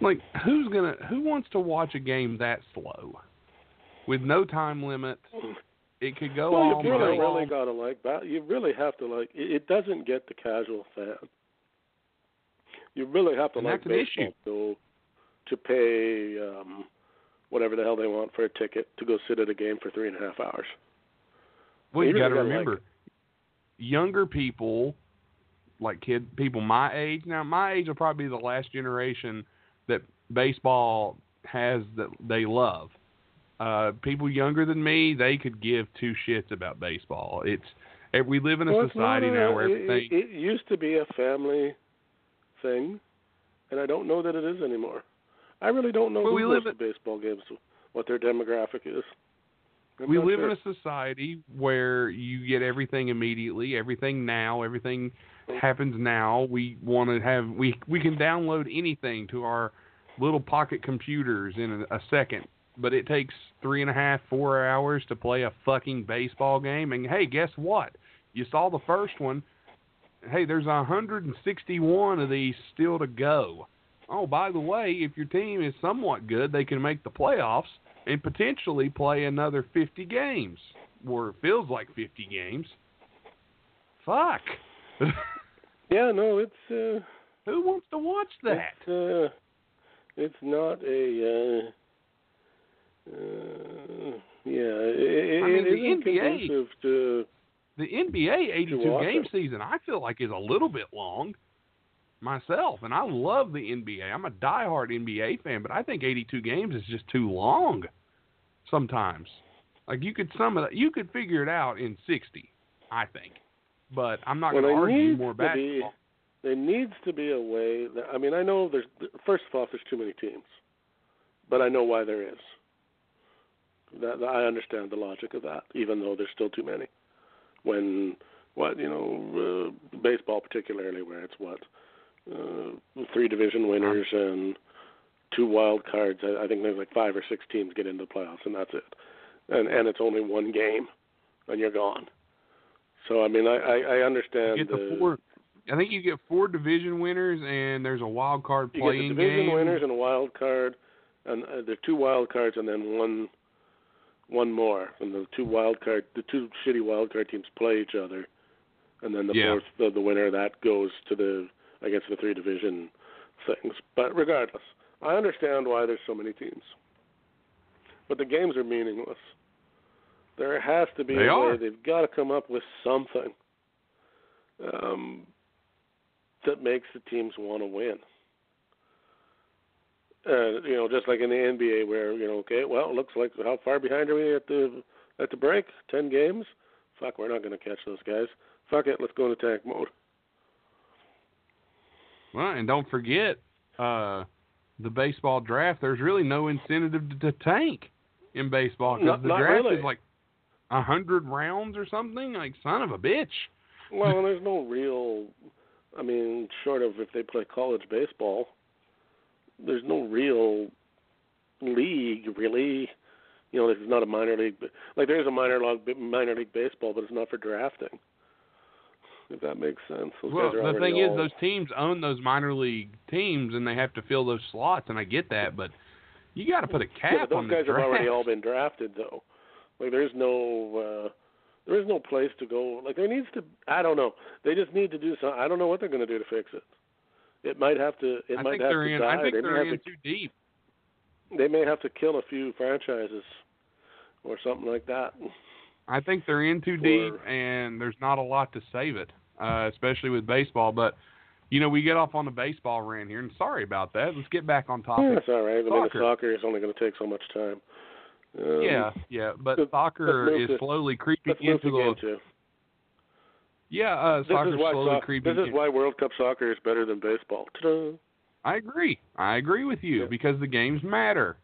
Speaker 2: like who's gonna who wants to watch a game that slow with no time limit? It could go
Speaker 3: well,
Speaker 2: all
Speaker 3: you really,
Speaker 2: night.
Speaker 3: really gotta like. You really have to like. It, doesn't get the casual fan. You really have to
Speaker 2: And
Speaker 3: like
Speaker 2: that's an
Speaker 3: baseball
Speaker 2: issue.
Speaker 3: to to pay um, whatever the hell they want for a ticket to go sit at a game for three and a half hours.
Speaker 2: Well, you got to
Speaker 3: gotta like
Speaker 2: remember, younger people, like kid people my age. Now, my age will probably be the last generation that baseball has that they love. Uh, people younger than me, they could give two shits about baseball. It's eh, we live in a
Speaker 3: Well,
Speaker 2: society now where
Speaker 3: it,
Speaker 2: everything.
Speaker 3: it, it used to be a family thing, and I don't know that it is anymore. I really don't know
Speaker 2: Well,
Speaker 3: who goes to baseball games, what their demographic is. I'm
Speaker 2: we live
Speaker 3: sure.
Speaker 2: in a society where you get everything immediately, everything now, everything happens now. We want to have we we can download anything to our little pocket computers in a, a second, but it takes three and a half, four hours to play a fucking baseball game. And hey, guess what? You saw the first one. Hey, there's 161 of these still to go. Oh, by the way, if your team is somewhat good, they can make the playoffs and potentially play another 50 games, or it feels like 50 games. Fuck.
Speaker 3: Yeah, no, it's uh,
Speaker 2: Who wants to watch that?
Speaker 3: It's, uh, it's not a. Uh, uh, yeah, it,
Speaker 2: I mean,
Speaker 3: it
Speaker 2: the NBA
Speaker 3: to.
Speaker 2: The NBA 82 game season, I feel like is a little bit long myself, and I love the NBA. I'm a diehard NBA fan, but I think 82 games is just too long sometimes. Like you could sum it, you could figure it out in 60, I think. But I'm not
Speaker 3: Well,
Speaker 2: going to argue more
Speaker 3: be-
Speaker 2: basketball.
Speaker 3: There needs to be a way. That, I mean, I know there's. First of all, there's too many teams, but I know why there is. That I understand the logic of that, even though there's still too many. When what you know, uh, baseball particularly, where it's what uh, three division winners and two wild cards. I, I think there's like five or six teams get into the playoffs, and that's it. And and it's only one game, and you're gone. So I mean, I I, I understand.
Speaker 2: You get the
Speaker 3: uh,
Speaker 2: four. I think you get four division winners, and there's a wild card
Speaker 3: You get the division
Speaker 2: game.
Speaker 3: winners and a wild card, and uh, there are two wild cards, and then one, one more. And the two wild card, the two shitty wild card teams play each other, and then the
Speaker 2: Yeah.
Speaker 3: fourth, the, the winner of that goes to the, I guess, the three division things. But regardless, I understand why there's so many teams, but the games are meaningless. There has to be
Speaker 2: They
Speaker 3: a
Speaker 2: are.
Speaker 3: way. They've got to come up with something. Um, that makes the teams want to win. Uh, you know, just like in the NBA, where you know, okay, well, it looks like how far behind are we at the at the break? Ten games. Fuck, we're not going to catch those guys. Fuck it, let's go into tank mode.
Speaker 2: Well, and don't forget uh, the baseball draft. There's really no incentive to, to tank. in baseball because the draft
Speaker 3: really.
Speaker 2: is like a hundred rounds or something. Like son of a bitch.
Speaker 3: Well, there's no real. I mean, short of if they play college baseball, there's no real league really. You know, there's not a minor league. Like there is a minor league minor league baseball, but it's not for drafting. If that makes sense. Those
Speaker 2: Well, the thing is, those teams own those minor league teams, and they have to fill those slots. And I get that, but you got to put a
Speaker 3: Yeah,
Speaker 2: cap
Speaker 3: but those
Speaker 2: on
Speaker 3: guys have already all been drafted, though. Like there's no. uh there is no place to go. Like there needs to. I don't know. They just need to do something. I don't know what they're going to do to fix it. It might have to. It
Speaker 2: I
Speaker 3: might
Speaker 2: think
Speaker 3: have
Speaker 2: they're
Speaker 3: to
Speaker 2: in.
Speaker 3: die.
Speaker 2: I think
Speaker 3: they
Speaker 2: they're in
Speaker 3: to
Speaker 2: too deep.
Speaker 3: they may have to kill a few franchises or something like that.
Speaker 2: I think they're in too deep, and there's not a lot to save it, uh, especially with baseball. But you know, we get off on the baseball rant here, and sorry about that. Let's get back on topic.
Speaker 3: Yeah, that's all right. I mean,
Speaker 2: Soccer.
Speaker 3: the soccer is only going to take so much time. Um,
Speaker 2: yeah, yeah, but soccer is
Speaker 3: to-
Speaker 2: slowly creeping into the.
Speaker 3: two.
Speaker 2: Yeah, uh,
Speaker 3: is
Speaker 2: slowly
Speaker 3: soc-
Speaker 2: creeping.
Speaker 3: this is
Speaker 2: in-
Speaker 3: why World Cup soccer is better than baseball. Ta-da.
Speaker 2: I agree. I agree with you
Speaker 3: Yeah.
Speaker 2: because the games matter.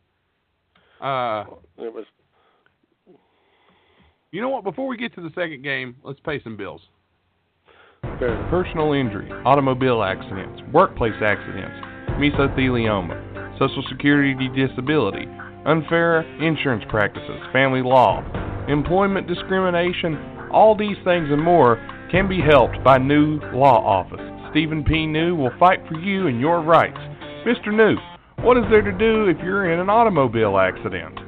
Speaker 2: Uh,
Speaker 3: It was
Speaker 2: you know what? Before we get to the second game, let's pay some bills.
Speaker 4: Personal injury, automobile accidents, workplace accidents, mesothelioma, Social Security disability, unfair insurance practices, family law, employment discrimination, all these things and more can be helped by New Law Office. Stephen P. New will fight for you and your rights. Mr. New, what is there to do if you're in an automobile accident?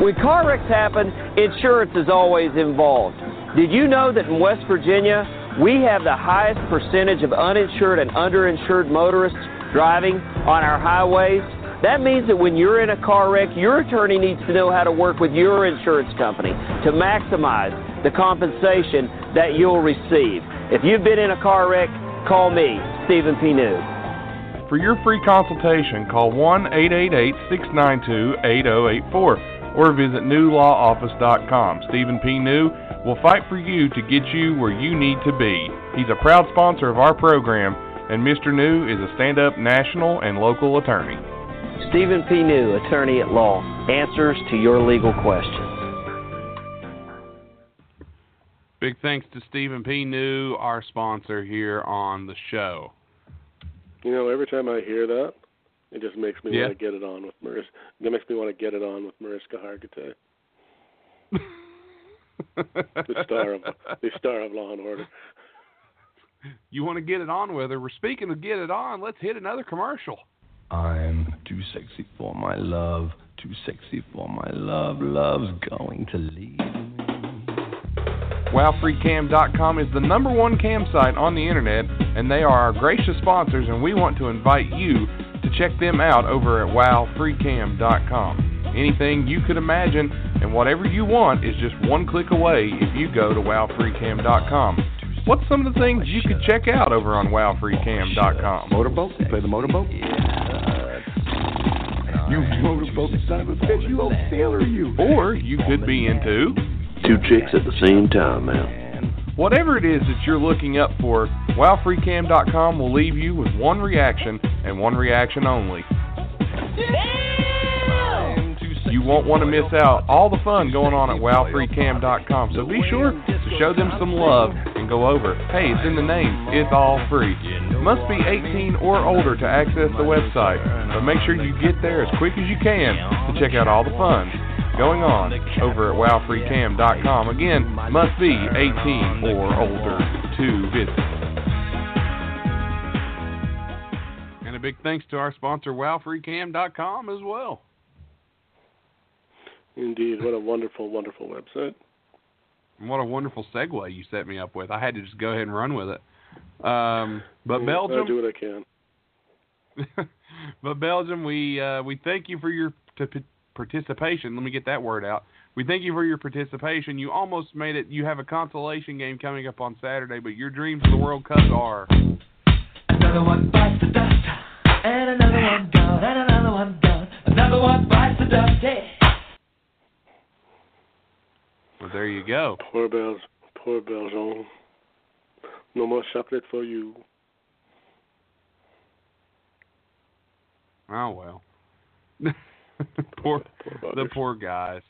Speaker 5: When car wrecks happen, insurance is always involved. Did you know that in West Virginia, we have the highest percentage of uninsured and underinsured motorists driving on our highways? That means that when you're in a car wreck, your attorney needs to know how to work with your insurance company to maximize the compensation that you'll receive. If you've been in a car wreck, call me, Stephen P. New.
Speaker 4: For your free consultation, call 1 888 692 8084 or visit newlawoffice.com. Stephen P. New will fight for you to get you where you need to be. He's a proud sponsor of our program, and Mr. New is a stand up national and local attorney.
Speaker 5: Stephen P. New, attorney at law, answers to your legal questions.
Speaker 2: Big thanks to Stephen P. New, our sponsor here on the show.
Speaker 3: You know, every time I hear that, it just makes me
Speaker 2: Yeah.
Speaker 3: want to get it on with Maris. It makes me want to get it on with Mariska Hargitay, the star of the star of Law and Order.
Speaker 2: you want to get it on with her? We're speaking of get it on. Let's hit another commercial.
Speaker 6: I'm too sexy for my love, too sexy for my love. Love's going to leave me.
Speaker 4: WowFreeCam.com is the number one cam site on the internet, and they are our gracious sponsors, and we want to invite you to check them out over at WowFreeCam.com. Anything you could imagine and whatever you want is just one click away if you go to WowFreeCam.com. What's some of the things you could check out over on WowFreeCam.com?
Speaker 7: Motorboat? Play the motorboat? You motorboat son of a bitch, you old sailor, you.
Speaker 4: Or you could be into
Speaker 8: Two chicks at the same time, man.
Speaker 4: Whatever it is that you're looking up for, WowFreeCam.com will leave you with one reaction and one reaction only. You won't want to miss out all the fun going on at WowFreeCam.com, so be sure to show them some love and go over. Hey, it's in the name. It's all free. Must be 18 or older to access the website, but make sure you get there as quick as you can to check out all the fun going on over at WowFreeCam.com. Again, must be 18 or older to visit.
Speaker 2: And a big thanks to our sponsor, WowFreeCam.com, as well.
Speaker 3: Indeed, what a wonderful, wonderful website.
Speaker 2: And what a wonderful segue you set me up with. I had to just go ahead and run with it. Um, but
Speaker 3: I
Speaker 2: Belgium,
Speaker 3: do what I can.
Speaker 2: but Belgium, we uh, we thank you for your t- participation. Let me get that word out. We thank you for your participation. You almost made it. You have a consolation game coming up on Saturday, but your dreams of the World Cup are.
Speaker 9: Another one bites the dust, and another one gone, and another one gone. Another one bites the dust. Hey.
Speaker 2: Well, there you go.
Speaker 3: Poor Belge, poor Belgium. No more chocolate for you.
Speaker 2: Oh well. poor,
Speaker 3: Poor
Speaker 2: the poor guys.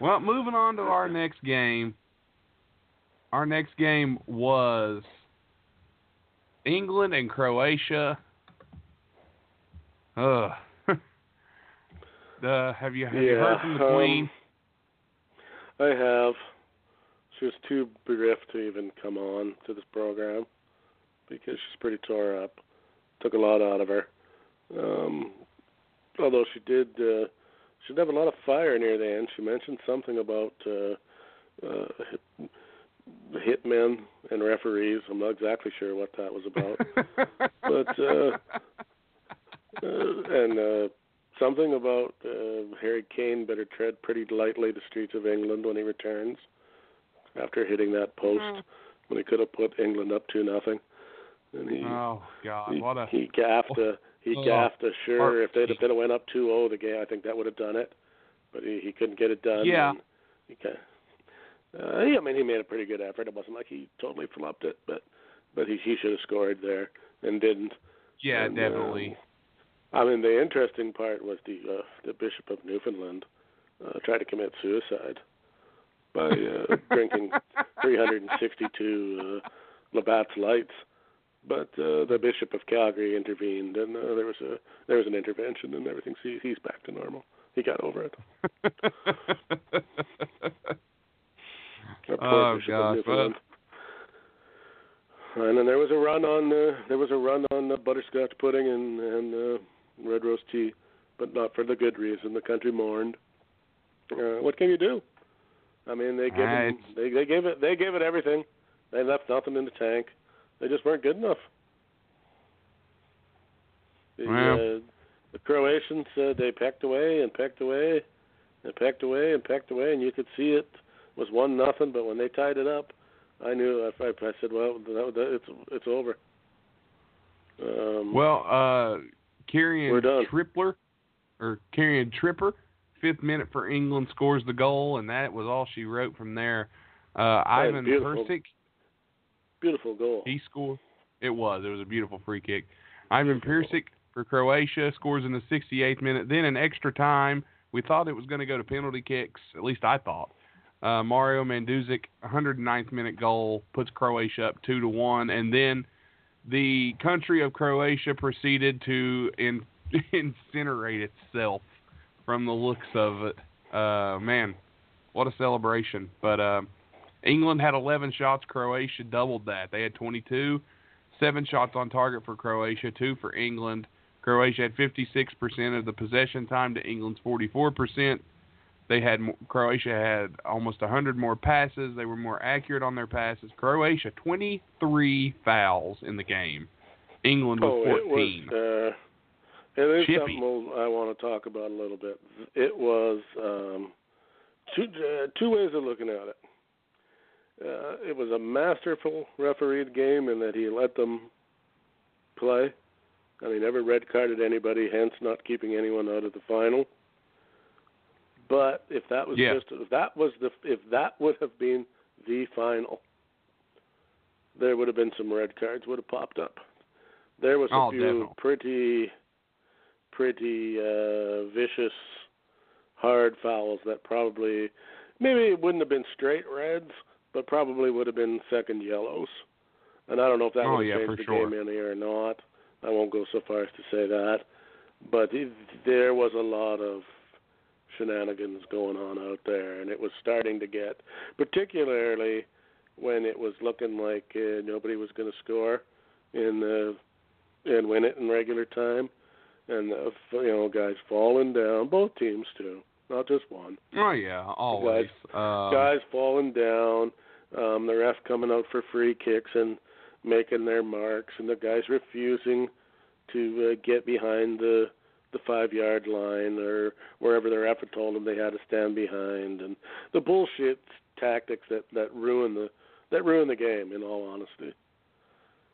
Speaker 2: Well, moving on to our next game. Our next game was England and Croatia. Ugh. the have you have you heard from the
Speaker 3: um,
Speaker 2: Queen?
Speaker 3: I have. She was too bereft to even come on to this program because she's pretty tore up. Took a lot out of her. Um, although she did, uh, she did have a lot of fire near the end. She mentioned something about uh, uh, hit, hitmen and referees. I'm not exactly sure what that was about. but uh, uh, and uh, something about uh, Harry Kane better tread pretty lightly the streets of England when he returns after hitting that post when he could have put England up to nothing. And he
Speaker 2: oh God,
Speaker 3: he,
Speaker 2: what a
Speaker 3: he gaffed a he
Speaker 2: Oh,
Speaker 3: gaffed a sure if they'd have been went up 2-0 the game I think that would have done it. But he he couldn't get it done.
Speaker 2: Yeah.
Speaker 3: He kind uh, yeah, I mean, he made a pretty good effort. It wasn't like he totally flopped it, but but he he should have scored there and didn't.
Speaker 2: yeah,
Speaker 3: And,
Speaker 2: definitely.
Speaker 3: um, I mean, the interesting part was the uh, the Bishop of Newfoundland uh, tried to commit suicide by uh, drinking 362 uh, Labatt's lights, but uh, the Bishop of Calgary intervened, and uh, there was a there was an intervention, and everything. He's he's back to normal. He got over it.
Speaker 2: Oh, gosh,
Speaker 3: And then there was a run on uh, there was a run on uh, butterscotch pudding and and uh, Red Rose tea, but not for the good reason. The country mourned. Uh, what can you do? I mean, they gave
Speaker 2: Ah,
Speaker 3: him, they they gave it they gave it everything. They left nothing in the tank. They just weren't good enough. The, uh, the Croatians uh, they pecked away and pecked away and pecked away and pecked away, and you could see it was one nothing. But when they tied it up, I knew. I, I said, "Well, that, that, it's it's over." Um,
Speaker 2: Well, uh, Kieran
Speaker 3: We're done.
Speaker 2: Tripler, or Kieran Trippier, fifth minute for England scores the goal, and that was all she wrote from there. Uh, Ivan. Perisic,
Speaker 3: beautiful goal.
Speaker 2: he scored. It was. It was a beautiful free kick. Ivan Perisic for Croatia scores in the 68th minute. Then in extra time, we thought it was going to go to penalty kicks. At least I thought. Uh, Mario Mandzukic, 109th minute goal puts Croatia up two to one, and then the country of Croatia proceeded to in, incinerate itself from the looks of it. Uh, man, what a celebration! But uh, England had 11 shots. Croatia doubled that. They had 22. Seven shots on target for Croatia, two for England. Croatia had 56% of the possession time to England's 44%. They had Croatia had almost 100 more passes. They were more accurate on their passes. Croatia 23 fouls in the game. England
Speaker 3: oh,
Speaker 2: with
Speaker 3: it
Speaker 2: 14.
Speaker 3: was. Uh, it is
Speaker 2: Chippy.
Speaker 3: something I want to talk about a little bit. It was um, two uh, two ways of looking at it. Uh, it was a masterful refereed game in that he let them play, and he never red carded anybody, hence not keeping anyone out of the final. But if that was
Speaker 2: Yeah.
Speaker 3: just if that was the if that would have been the final, there would have been some red cards would have popped up. There was a
Speaker 2: Oh,
Speaker 3: few
Speaker 2: definitely.
Speaker 3: pretty pretty uh vicious hard fouls that probably maybe it wouldn't have been straight reds, but probably would have been second yellows. And I don't know if that
Speaker 2: Oh,
Speaker 3: would
Speaker 2: yeah,
Speaker 3: have
Speaker 2: for
Speaker 3: changed the
Speaker 2: sure.
Speaker 3: game any or not. I won't go so far as to say that. But it, there was a lot of shenanigans going on out there, and it was starting to get, particularly when it was looking like uh, nobody was going to score in the and win it in regular time, and uh, you know guys falling down, both teams too, not just one.
Speaker 2: Oh yeah, always. Um,
Speaker 3: guys falling down, um, the ref coming out for free kicks and making their marks, and the guys refusing to uh, get behind the the five yard line or wherever the ref had told them they had to stand behind, and the bullshit tactics that that ruin the that ruin the game. In all honesty.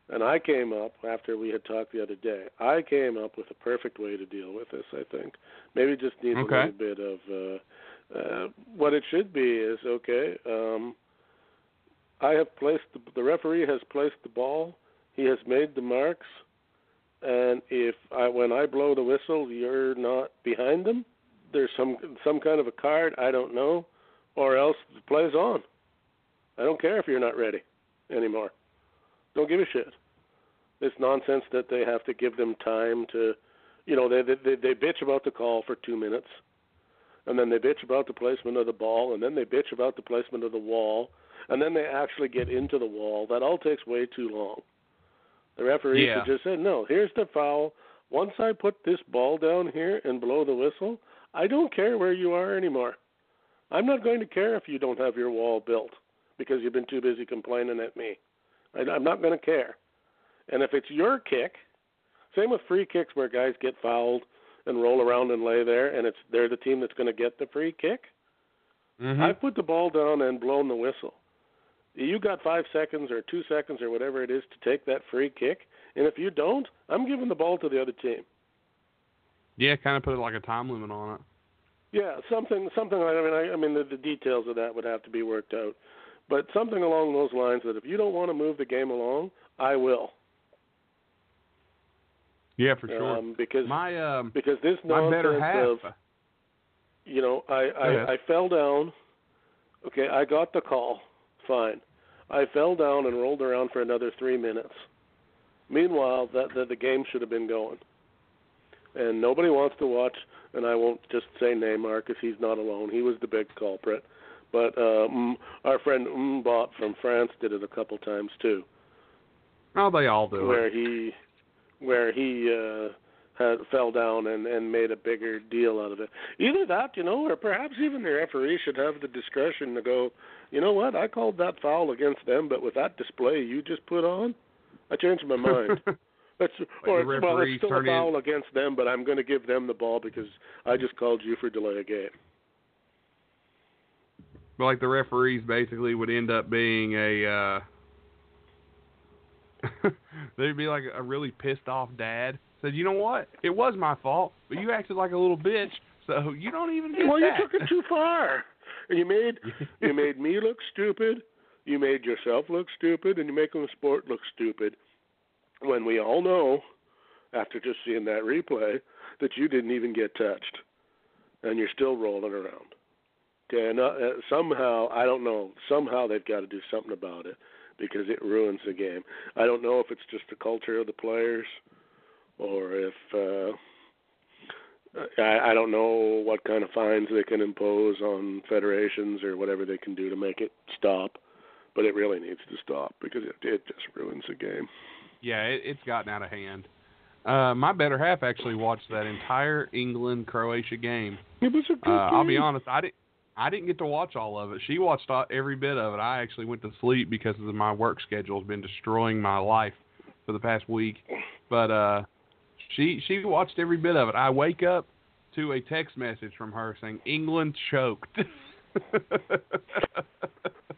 Speaker 3: And I came up after we had talked the other day. I came up with a perfect way to deal with this. I think maybe just needs
Speaker 2: Okay.
Speaker 3: a little bit of uh, uh, what it should be is okay. Um, I have placed the, the referee has placed the ball. He has made the marks, and if I when I blow the whistle, you're not behind them. There's some some kind of a card I don't know, or else the play's on. I don't care if you're not ready anymore. Don't give a shit. It's nonsense that they have to give them time to, you know, they they they bitch about the call for two minutes, and then they bitch about the placement of the ball, and then they bitch about the placement of the wall, and then they actually get into the wall. That all takes way too long. The referee
Speaker 2: Yeah.
Speaker 3: should just say, no, here's the foul. Once I put this ball down here and blow the whistle, I don't care where you are anymore. I'm not going to care if you don't have your wall built because you've been too busy complaining at me. I, I'm not going to care. And if it's your kick, same with free kicks where guys get fouled and roll around and lay there, and it's they're the team that's going to get the free kick.
Speaker 2: Mhm.
Speaker 3: I put the ball down and blown the whistle. You got five seconds or two seconds or whatever it is to take that free kick, and if you don't, I'm giving the ball to the other team.
Speaker 2: Yeah, kind of put it like a time limit on it.
Speaker 3: Yeah, something, something. like- I mean, I, I mean, the, the details of that would have to be worked out, but something along those lines that if you don't want to move the game along, I will.
Speaker 2: Yeah, for sure.
Speaker 3: Um, because
Speaker 2: my um,
Speaker 3: because this nonsense of you know, I. I, I fell down. Okay, I got the call. Fine. I fell down and rolled around for another three minutes. Meanwhile, that the, the game should have been going. And nobody wants to watch. And I won't just say Neymar because he's not alone. He was the big culprit. But uh, mm, our friend Mbappé from France did it a couple times too
Speaker 2: oh, they all do
Speaker 3: where
Speaker 2: it.
Speaker 3: he where he uh had fell down and and made a bigger deal out of it. Either that, you know, or perhaps even the referee should have the discretion to go, you know what, I called that foul against them, but with that display you just put on, I changed my mind. That's or well, it's still a
Speaker 2: turn in-
Speaker 3: foul against them, but I'm going to give them the ball because I just called you for delay of game.
Speaker 2: But like the referees basically would end up being a uh they'd be like a really pissed off dad. Said, you know what? It was my fault, but you acted like a little bitch, so you don't even get
Speaker 3: Well, you took it too far. And you made you made me look stupid. You made yourself look stupid, and you're making the sport look stupid. When we all know, after just seeing that replay, that you didn't even get touched, and you're still rolling around. Okay, and, uh, somehow I don't know. Somehow they've got to do something about it because it ruins the game. I don't know if it's just the culture of the players, or if. uh I, I don't know what kind of fines they can impose on federations or whatever they can do to make it stop, but it really needs to stop because it, it just ruins the game.
Speaker 2: Yeah, it, it's gotten out of hand. Uh, my better half actually watched that entire England Croatia game.
Speaker 3: It was a good
Speaker 2: Uh, I'll be honest, I didn't. I didn't get to watch all of it. She watched every bit of it. I actually went to sleep because of my work schedule has been destroying my life for the past week. But uh, she she watched every bit of it. I wake up to a text message from her saying England choked.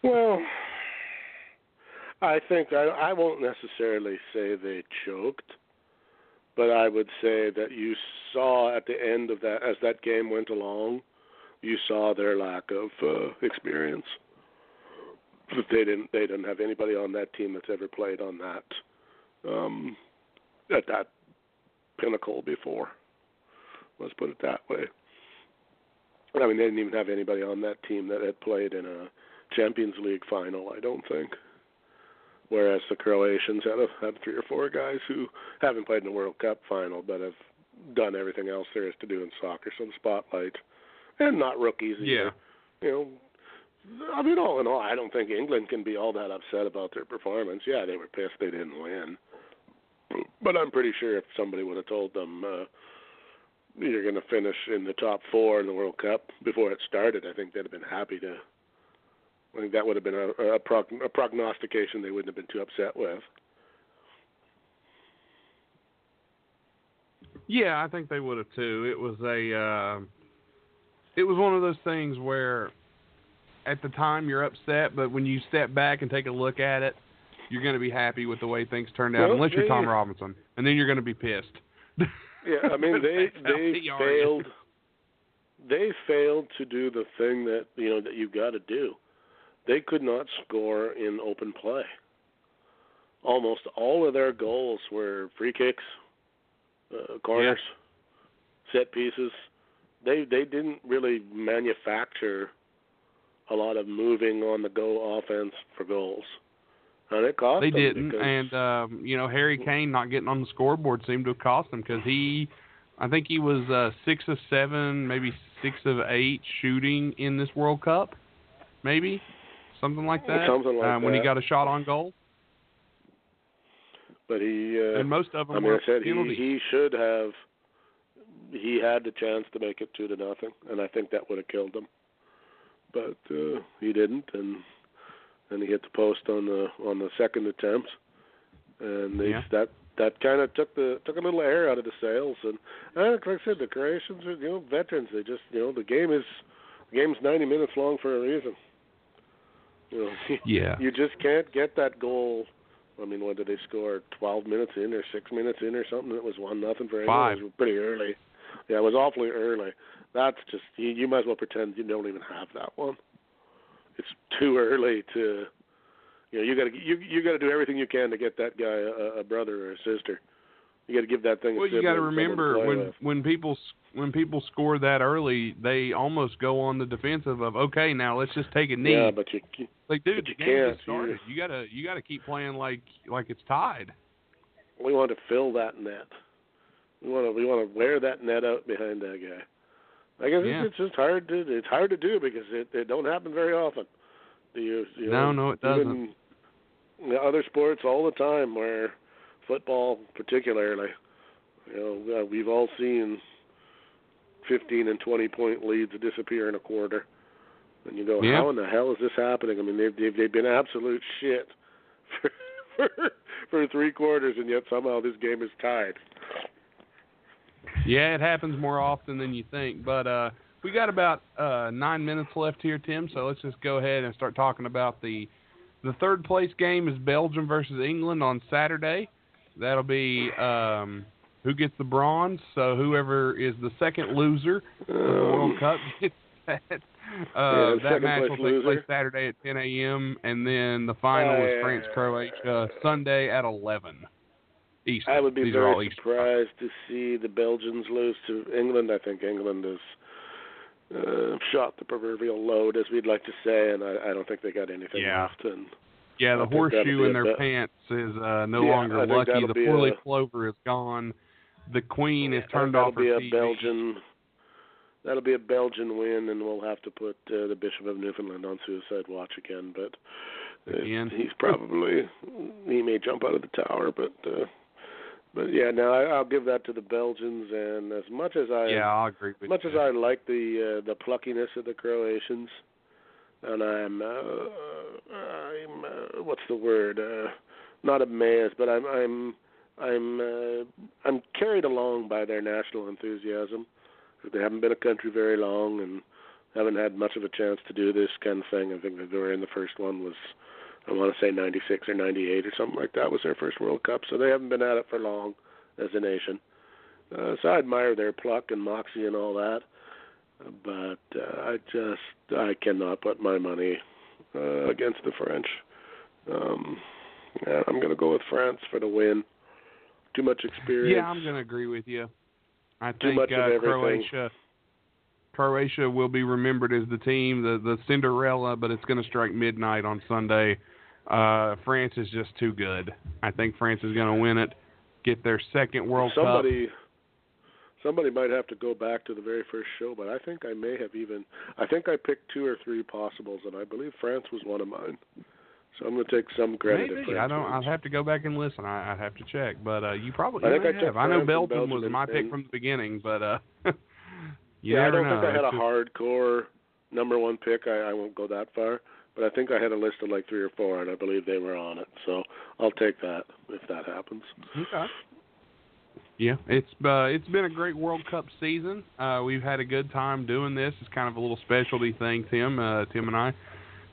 Speaker 3: Well, I think I, I won't necessarily say they choked, but I would say that you saw at the end of that, as that game went along, you saw their lack of uh, experience. That They didn't. They didn't have anybody on that team that's ever played on that um, at that pinnacle before. Let's put it that way. I mean, they didn't even have anybody on that team that had played in a Champions League final. I don't think. Whereas the Croatians had a, had three or four guys who haven't played in the World Cup final, but have done everything else there is to do in soccer. So the spotlight, and not rookies. Either.
Speaker 2: Yeah.
Speaker 3: You know, I mean, all in all, I don't think England can be all that upset about their performance. Yeah, they were pissed they didn't win, but I'm pretty sure if somebody would have told them. uh you're going to finish in the top four in the World Cup before it started, I think they'd have been happy to. I think that would have been a, a, prog- a prognostication they wouldn't have been too upset with.
Speaker 2: Yeah, I think they would have too. It was a, uh, it was one of those things where, at the time you're upset, but when you step back and take a look at it, you're going to be happy with the way things turned out,
Speaker 3: Well,
Speaker 2: unless you're Tom Robinson, and then you're going to be pissed.
Speaker 3: Yeah, I mean they they
Speaker 2: they
Speaker 3: failed. They failed to do the thing that you know that you've got to do. They could not score in open play. Almost all of their goals were free kicks, uh, corners, set pieces. They they didn't really manufacture a lot of moving on the go offense for goals, it cost
Speaker 2: They
Speaker 3: them
Speaker 2: didn't,
Speaker 3: because,
Speaker 2: and um, you know Harry Kane not getting on the scoreboard seemed to have cost them because he, I think he was uh, six of seven, maybe six of eight shooting in this World Cup, maybe something like that.
Speaker 3: Something like
Speaker 2: um, when he got a shot on goal,
Speaker 3: but he uh,
Speaker 2: and most of them
Speaker 3: I mean,
Speaker 2: were
Speaker 3: I said he he should have. He had the chance to make it two to nothing, and I think that would have killed him. But uh, he didn't, and and he hit the post on the on the second attempt, and they,
Speaker 2: Yeah.
Speaker 3: that that kind of took the took a little air out of the sails. And uh, like I said, the Croatians are you know veterans. They just you know the game is the game's ninety minutes long for a reason. You know,
Speaker 2: Yeah.
Speaker 3: you just can't get that goal. I mean, when did they score? Twelve minutes in or six minutes in or something? It was one nothing for England.
Speaker 2: Five.
Speaker 3: It was pretty early. Yeah, it was awfully early. That's just you, you might as well pretend you don't even have that one. It's too early to. You know, you got to you you got to do everything you can to get that guy a, a brother or a sister. You got to give that thing.
Speaker 2: Well,
Speaker 3: a
Speaker 2: you got to remember when
Speaker 3: with.
Speaker 2: when people s- when people score that early, they almost go on the defensive of okay, now let's just take a knee.
Speaker 3: Yeah, but you
Speaker 2: like, dude,
Speaker 3: but
Speaker 2: the
Speaker 3: you
Speaker 2: game
Speaker 3: can't.
Speaker 2: just started. You gotta you gotta keep playing like like it's tied.
Speaker 3: we want to fill that net. We want to we want to wear that net out behind that guy. I guess
Speaker 2: Yeah.
Speaker 3: it's, it's just hard to it's hard to do because it it don't happen very often. Do you, you
Speaker 2: No,
Speaker 3: know,
Speaker 2: no, it doesn't.
Speaker 3: Other sports all the time, where football particularly, you know, uh, we've all seen fifteen and twenty point leads disappear in a quarter, and you go,
Speaker 2: Yeah.
Speaker 3: how in the hell is this happening? I mean, they've they've, they've been absolute shit for, for for three quarters, and yet somehow this game is tied.
Speaker 2: Yeah, it happens more often than you think. But uh, we got about uh, nine minutes left here, Tim. So let's just go ahead and start talking about the the third place game is Belgium versus England on Saturday. That'll be um, who gets the bronze. So whoever is the second loser of the World Cup gets that. Uh,
Speaker 3: the
Speaker 2: that match will take
Speaker 3: loser.
Speaker 2: place Saturday at 10 a.m. and then the final is France Croatia Sunday at 11 Eastern.
Speaker 3: I would be
Speaker 2: These
Speaker 3: very surprised to see the Belgians lose to England. I think England has uh, shot the proverbial load, as we'd like to say, and I, I don't think they got anything
Speaker 2: Yeah.
Speaker 3: left. And
Speaker 2: Yeah, the
Speaker 3: I think that'll
Speaker 2: horseshoe in their
Speaker 3: bet.
Speaker 2: pants is uh, no
Speaker 3: Yeah,
Speaker 2: longer lucky. The four-leaf clover is gone. The queen is
Speaker 3: I think
Speaker 2: turned off her
Speaker 3: be a
Speaker 2: TV.
Speaker 3: Belgian. That'll be a Belgian win, and we'll have to put uh, the Bishop of Newfoundland on suicide watch again. But uh,
Speaker 2: Again?
Speaker 3: he's probably he may jump out of the tower, but uh, but yeah, no, I, I'll give that to the Belgians. And as much as I
Speaker 2: Yeah, I'll agree with
Speaker 3: much
Speaker 2: you.
Speaker 3: as I like the uh, the pluckiness of the Croatians, and I'm uh, I'm uh, what's the word? Uh, not amazed, but I'm I'm I'm uh, I'm carried along by their national enthusiasm. They haven't been a country very long and haven't had much of a chance to do this kind of thing. I think that they were in the first one was I want to say 96 or 98 or something like that was their first World Cup. So they haven't been at it for long as a nation. Uh, so I admire their pluck and moxie and all that, but uh, I just I cannot put my money uh, against the French. Um, yeah, I'm going to go with France for the win. Too much experience.
Speaker 2: Yeah, I'm going to agree with you. I
Speaker 3: Too
Speaker 2: think uh,
Speaker 3: everything.
Speaker 2: Croatia Croatia will be remembered as the team, the the Cinderella, but it's going to strike midnight on Sunday. Uh, France is just too good. I think France is going to win it, get their second World Cup.
Speaker 3: somebody somebody might have to go back to the very first show, but I think I may have even I think I picked two or three possibles, and I believe France was one of mine. So I'm going to take some credit.
Speaker 2: Maybe I don't. I'd have to go back and listen. I, I'd have to check, but uh, you probably
Speaker 3: I think I
Speaker 2: have. I know Belgium,
Speaker 3: Belgium
Speaker 2: was my pick from the beginning, but uh, you
Speaker 3: yeah, I don't
Speaker 2: know.
Speaker 3: think I had a hardcore number one pick. I, I won't go that far, but I think I had a list of like three or four, and I believe they were on it. So I'll take that if that happens.
Speaker 2: Okay. Yeah, it's uh, it's been a great World Cup season. Uh, we've had a good time doing this. It's kind of a little specialty thing, Tim. Uh, Tim and I.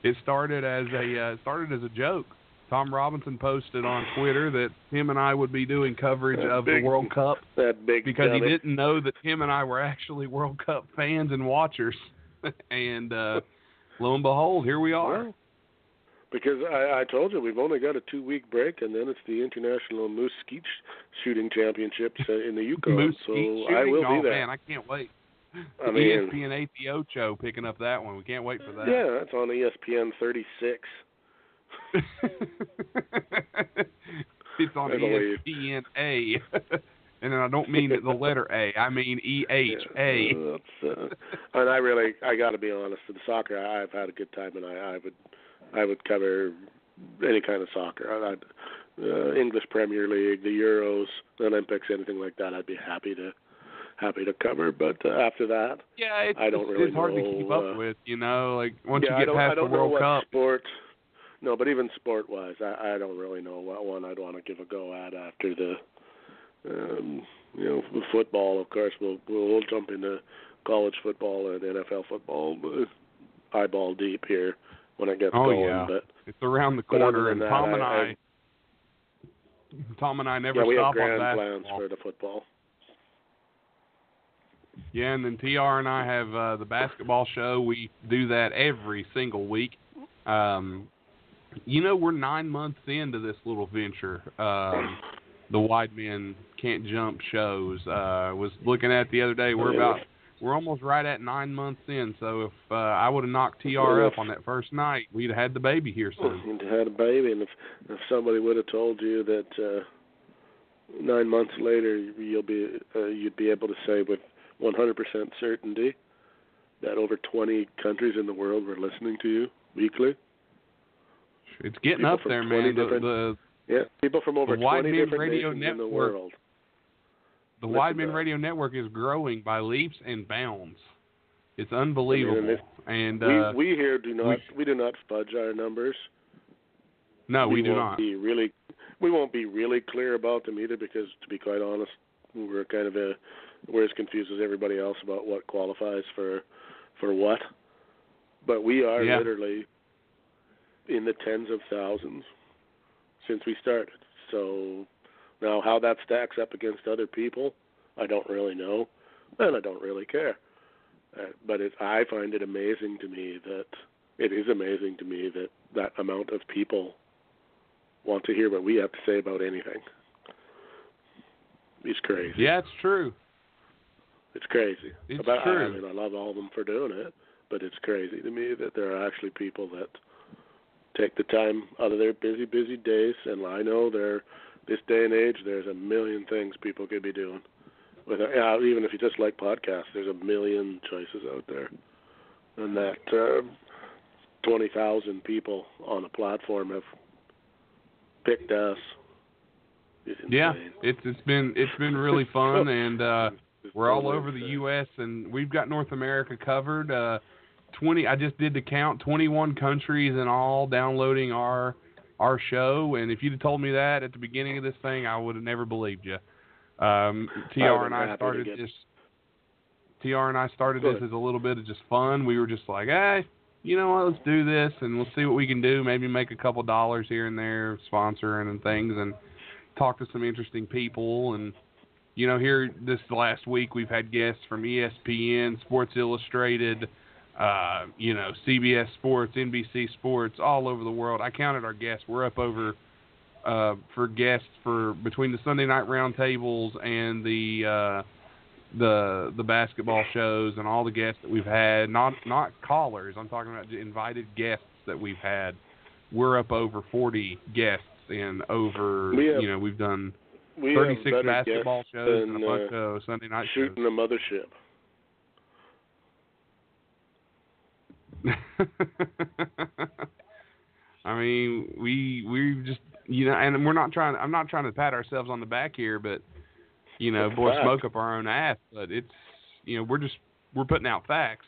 Speaker 2: It started as a uh, started as a joke. Tom Robinson posted on Twitter that Tim and I would be doing coverage
Speaker 3: That
Speaker 2: of
Speaker 3: big-
Speaker 2: the World Cup
Speaker 3: That big
Speaker 2: because he didn't know that Tim and I were actually World Cup fans and watchers. and uh, lo and behold, here we are.
Speaker 3: Well, Because I, I told you we've only got a two week break, and then it's the International Moose Skeet sh- Shooting Championships uh, in the Yukon.
Speaker 2: Moose
Speaker 3: so
Speaker 2: Skeet
Speaker 3: I
Speaker 2: shooting?
Speaker 3: will
Speaker 2: oh,
Speaker 3: be there.
Speaker 2: man, I can't wait.
Speaker 3: I mean-
Speaker 2: ESPN ATO show picking up that one. We can't wait for that.
Speaker 3: Yeah, that's on ESPN 36.
Speaker 2: it's on. ESPN A. and I don't mean the letter A. I mean E H A.
Speaker 3: And I really, I got to be honest. In soccer, I- I've had a good time, and I, I would, I would cover any kind of soccer. I, I'd, uh, English Premier League, the Euros, the Olympics, anything like that. I'd be happy to, happy to cover. But uh, after that,
Speaker 2: Yeah, it's,
Speaker 3: I don't
Speaker 2: it's,
Speaker 3: really
Speaker 2: it's hard to keep up
Speaker 3: uh,
Speaker 2: with, you know. Like once
Speaker 3: yeah,
Speaker 2: you get past
Speaker 3: I don't
Speaker 2: the World
Speaker 3: know what
Speaker 2: Cup,
Speaker 3: sport. No, but even sport-wise, I, I don't really know what one I'd want to give a go at after the, um, you know, with football. Of course, we'll we'll jump into college football and NFL football, eyeball deep here when it gets
Speaker 2: Oh,
Speaker 3: going.
Speaker 2: yeah.
Speaker 3: But
Speaker 2: it's around the corner, and
Speaker 3: that,
Speaker 2: Tom and
Speaker 3: I-
Speaker 2: I, Tom and I never
Speaker 3: yeah, we have
Speaker 2: stop on
Speaker 3: grand
Speaker 2: basketball.
Speaker 3: plans for the football.
Speaker 2: Yeah, and then TR and I have uh, the basketball show. We do that every single week. Um, you know, we're nine months into this little venture. Um, the Wide Men Can't Jump shows. Uh, was looking at the other day. We're about we're almost right at nine months in. So if uh, I would have knocked TR up on that first night, we'd have had the baby here soon.
Speaker 3: And had a baby, and if if somebody would have told you that uh, nine months later you'll be uh, you'd be able to say with 100% certainty that over 20 countries in the world were listening to you weekly.
Speaker 2: It's getting
Speaker 3: People
Speaker 2: up there, man. The, the
Speaker 3: Yeah, people from over
Speaker 2: The
Speaker 3: 20 different
Speaker 2: Radio
Speaker 3: nations in the world.
Speaker 2: The
Speaker 3: Listen
Speaker 2: Wide Men
Speaker 3: to it.
Speaker 2: Radio Network is growing by leaps and bounds. It's unbelievable.
Speaker 3: it-
Speaker 2: and uh,
Speaker 3: we we here do not we, do not fudge our numbers.
Speaker 2: no, we, do
Speaker 3: won't
Speaker 2: not.
Speaker 3: Be really, we won't be really clear about them either because, to be quite honest, we're kind of a we're as confused as everybody else about what qualifies for for what. But we are
Speaker 2: Yeah.
Speaker 3: literally in the tens of thousands since we started. So now how that stacks up against other people, I don't really know, and I don't really care. Uh, but it, I find it amazing to me that it is amazing to me that that amount of people want to hear what we have to say about anything. It's crazy.
Speaker 2: Yeah, it's true.
Speaker 3: It's crazy.
Speaker 2: It's
Speaker 3: but I, I mean, I love all of them for doing it, but it's crazy to me that there are actually people that take the time out of their busy, busy days. And I know there, this day and age, there's a million things people could be doing. With yeah, even if you just like podcasts, there's a million choices out there, and that uh, twenty thousand people on a platform have picked us.
Speaker 2: Yeah, it's it's been it's been really fun, and uh, we're all over the. U.S. and we've got North America covered. Uh, Twenty, I just did the count. Twenty-one countries in all downloading our our show. And if you'd have told me that at the beginning of this thing, I would have never believed you. Um, TR and I started this. TR and I started this as a little bit of just fun. We were just like, hey, you know what? Let's do this and we'll see what we can do. Maybe make a couple dollars here and there, sponsoring and things, and talk to some interesting people. And you know, here this last week we've had guests from ESPN, Sports Illustrated, uh, you know, CBS Sports, NBC Sports, all over the world. I counted our guests. We're up over uh, for guests for between the Sunday night roundtables and the uh, the the basketball shows and all the guests that we've had. Not not callers. I'm talking about invited guests that we've had. We're up over 40 guests and over.
Speaker 3: We have-
Speaker 2: you know, we've done
Speaker 3: We
Speaker 2: 36 basketball shows and a bunch
Speaker 3: uh,
Speaker 2: of Sunday night shows.
Speaker 3: shooting a mothership.
Speaker 2: I mean, we we just you know, and we're not trying. I'm not trying to pat ourselves on the back here, but you know,
Speaker 3: That's
Speaker 2: boy,
Speaker 3: fact.
Speaker 2: smoke up our own ass. But it's you know, we're just we're putting out facts.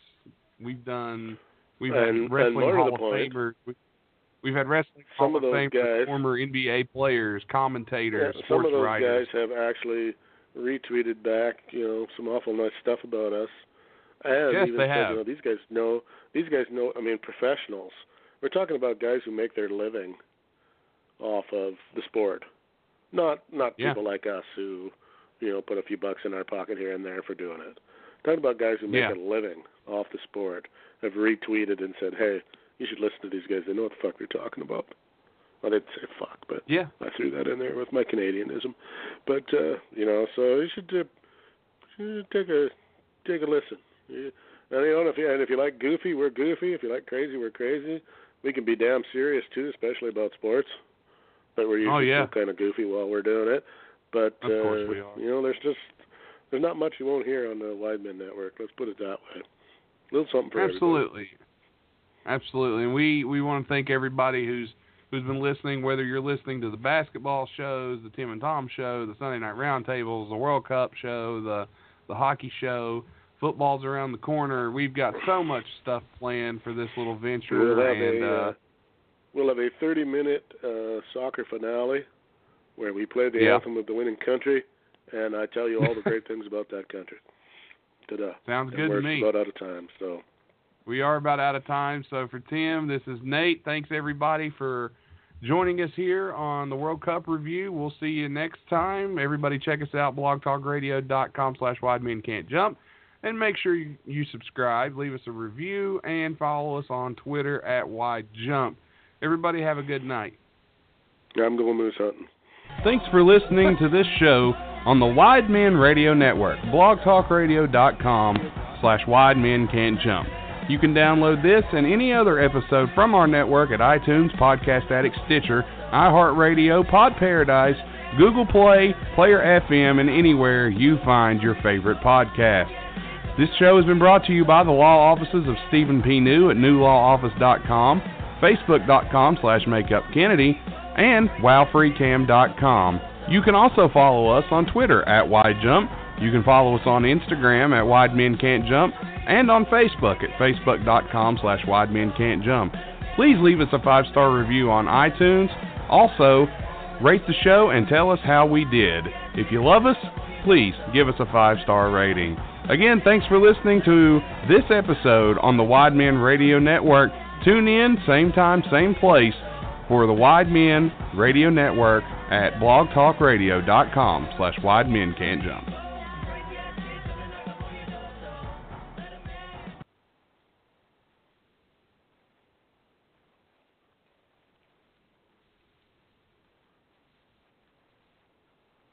Speaker 2: We've done. We've
Speaker 3: And-
Speaker 2: had wrestling Hall of
Speaker 3: point,
Speaker 2: Famers. We- We've had wrestling
Speaker 3: some
Speaker 2: Hall
Speaker 3: of
Speaker 2: of Famers,
Speaker 3: guys-
Speaker 2: former NBA players, commentators,
Speaker 3: Yeah, some of those
Speaker 2: writers.
Speaker 3: guys have actually retweeted back, you know, some awful nice stuff about us. And
Speaker 2: Yes,
Speaker 3: even
Speaker 2: they
Speaker 3: said,
Speaker 2: have.
Speaker 3: you know, these guys know these guys know I mean professionals. We're talking about guys who make their living off of the sport. Not not
Speaker 2: Yeah.
Speaker 3: people like us who, you know, put a few bucks in our pocket here and there for doing it. Talking about guys who make
Speaker 2: Yeah.
Speaker 3: a living off the sport have retweeted and said, Hey, you should listen to these guys. They know what the fuck they're talking about. I didn't say fuck, but
Speaker 2: Yeah.
Speaker 3: I threw that in there with my Canadianism. But uh, you know, so you should uh, you should take a take a listen. And you know, if you and if you like goofy, we're goofy. If you like crazy, we're crazy. We can be damn serious too, especially about sports. But we're usually
Speaker 2: Oh, yeah.
Speaker 3: still kind of goofy while we're doing it. But
Speaker 2: Of course
Speaker 3: uh,
Speaker 2: we are.
Speaker 3: you know, there's just there's not much you won't hear on the Wide Men Network. Let's put it that way. A little something for everybody.
Speaker 2: Absolutely. Absolutely. And we, we want to thank everybody who's who's been listening, whether you're listening to the basketball shows, the Tim and Tom show, the Sunday night roundtables, the World Cup show, the the hockey show, football's around the corner. We've got so much stuff planned for this little venture
Speaker 3: We'll have
Speaker 2: and
Speaker 3: a
Speaker 2: uh,
Speaker 3: uh, we'll have a 30 minute uh, soccer finale where we play the
Speaker 2: Yeah.
Speaker 3: anthem of the winning country, and I tell you all the great things about that country. Ta-da.
Speaker 2: sounds
Speaker 3: And
Speaker 2: good to me.
Speaker 3: about out of time, so
Speaker 2: We are about out of time. So for Tim, this is Nate. Thanks everybody for joining us here on the World Cup review. We'll see you next time. Everybody check us out, blogtalkradio.com slash wide men can't jump. And make sure you, you subscribe, leave us a review, and follow us on Twitter at Wide Jump. Everybody have a good night.
Speaker 3: I'm going moose hunting.
Speaker 2: Thanks for listening to this show on the Wide Men Radio Network, blogtalkradio.com slash Wide Men Can't Jump. You can download this and any other episode from our network at iTunes, Podcast Addict, Stitcher, iHeartRadio, Pod Paradise, Google Play, Player FM, and anywhere you find your favorite podcast. This show has been brought to you by the law offices of Stephen P. New at newlawoffice.com, facebook.com slash makeupkennedy, and wowfreecam.com. You can also follow us on Twitter at WideJump. You can follow us on Instagram at Wide Men Can't Jump and on Facebook at facebook.com slash Wide. Please leave us a five-star review on iTunes. Also, rate the show and tell us how we did. If you love us, please give us a five-star rating. Again, thanks for listening to this episode on the Wide Men Radio Network. Tune in, same time, same place, for the Wide Men Radio Network at blogtalkradio.com slash Wide Men Can't Jump.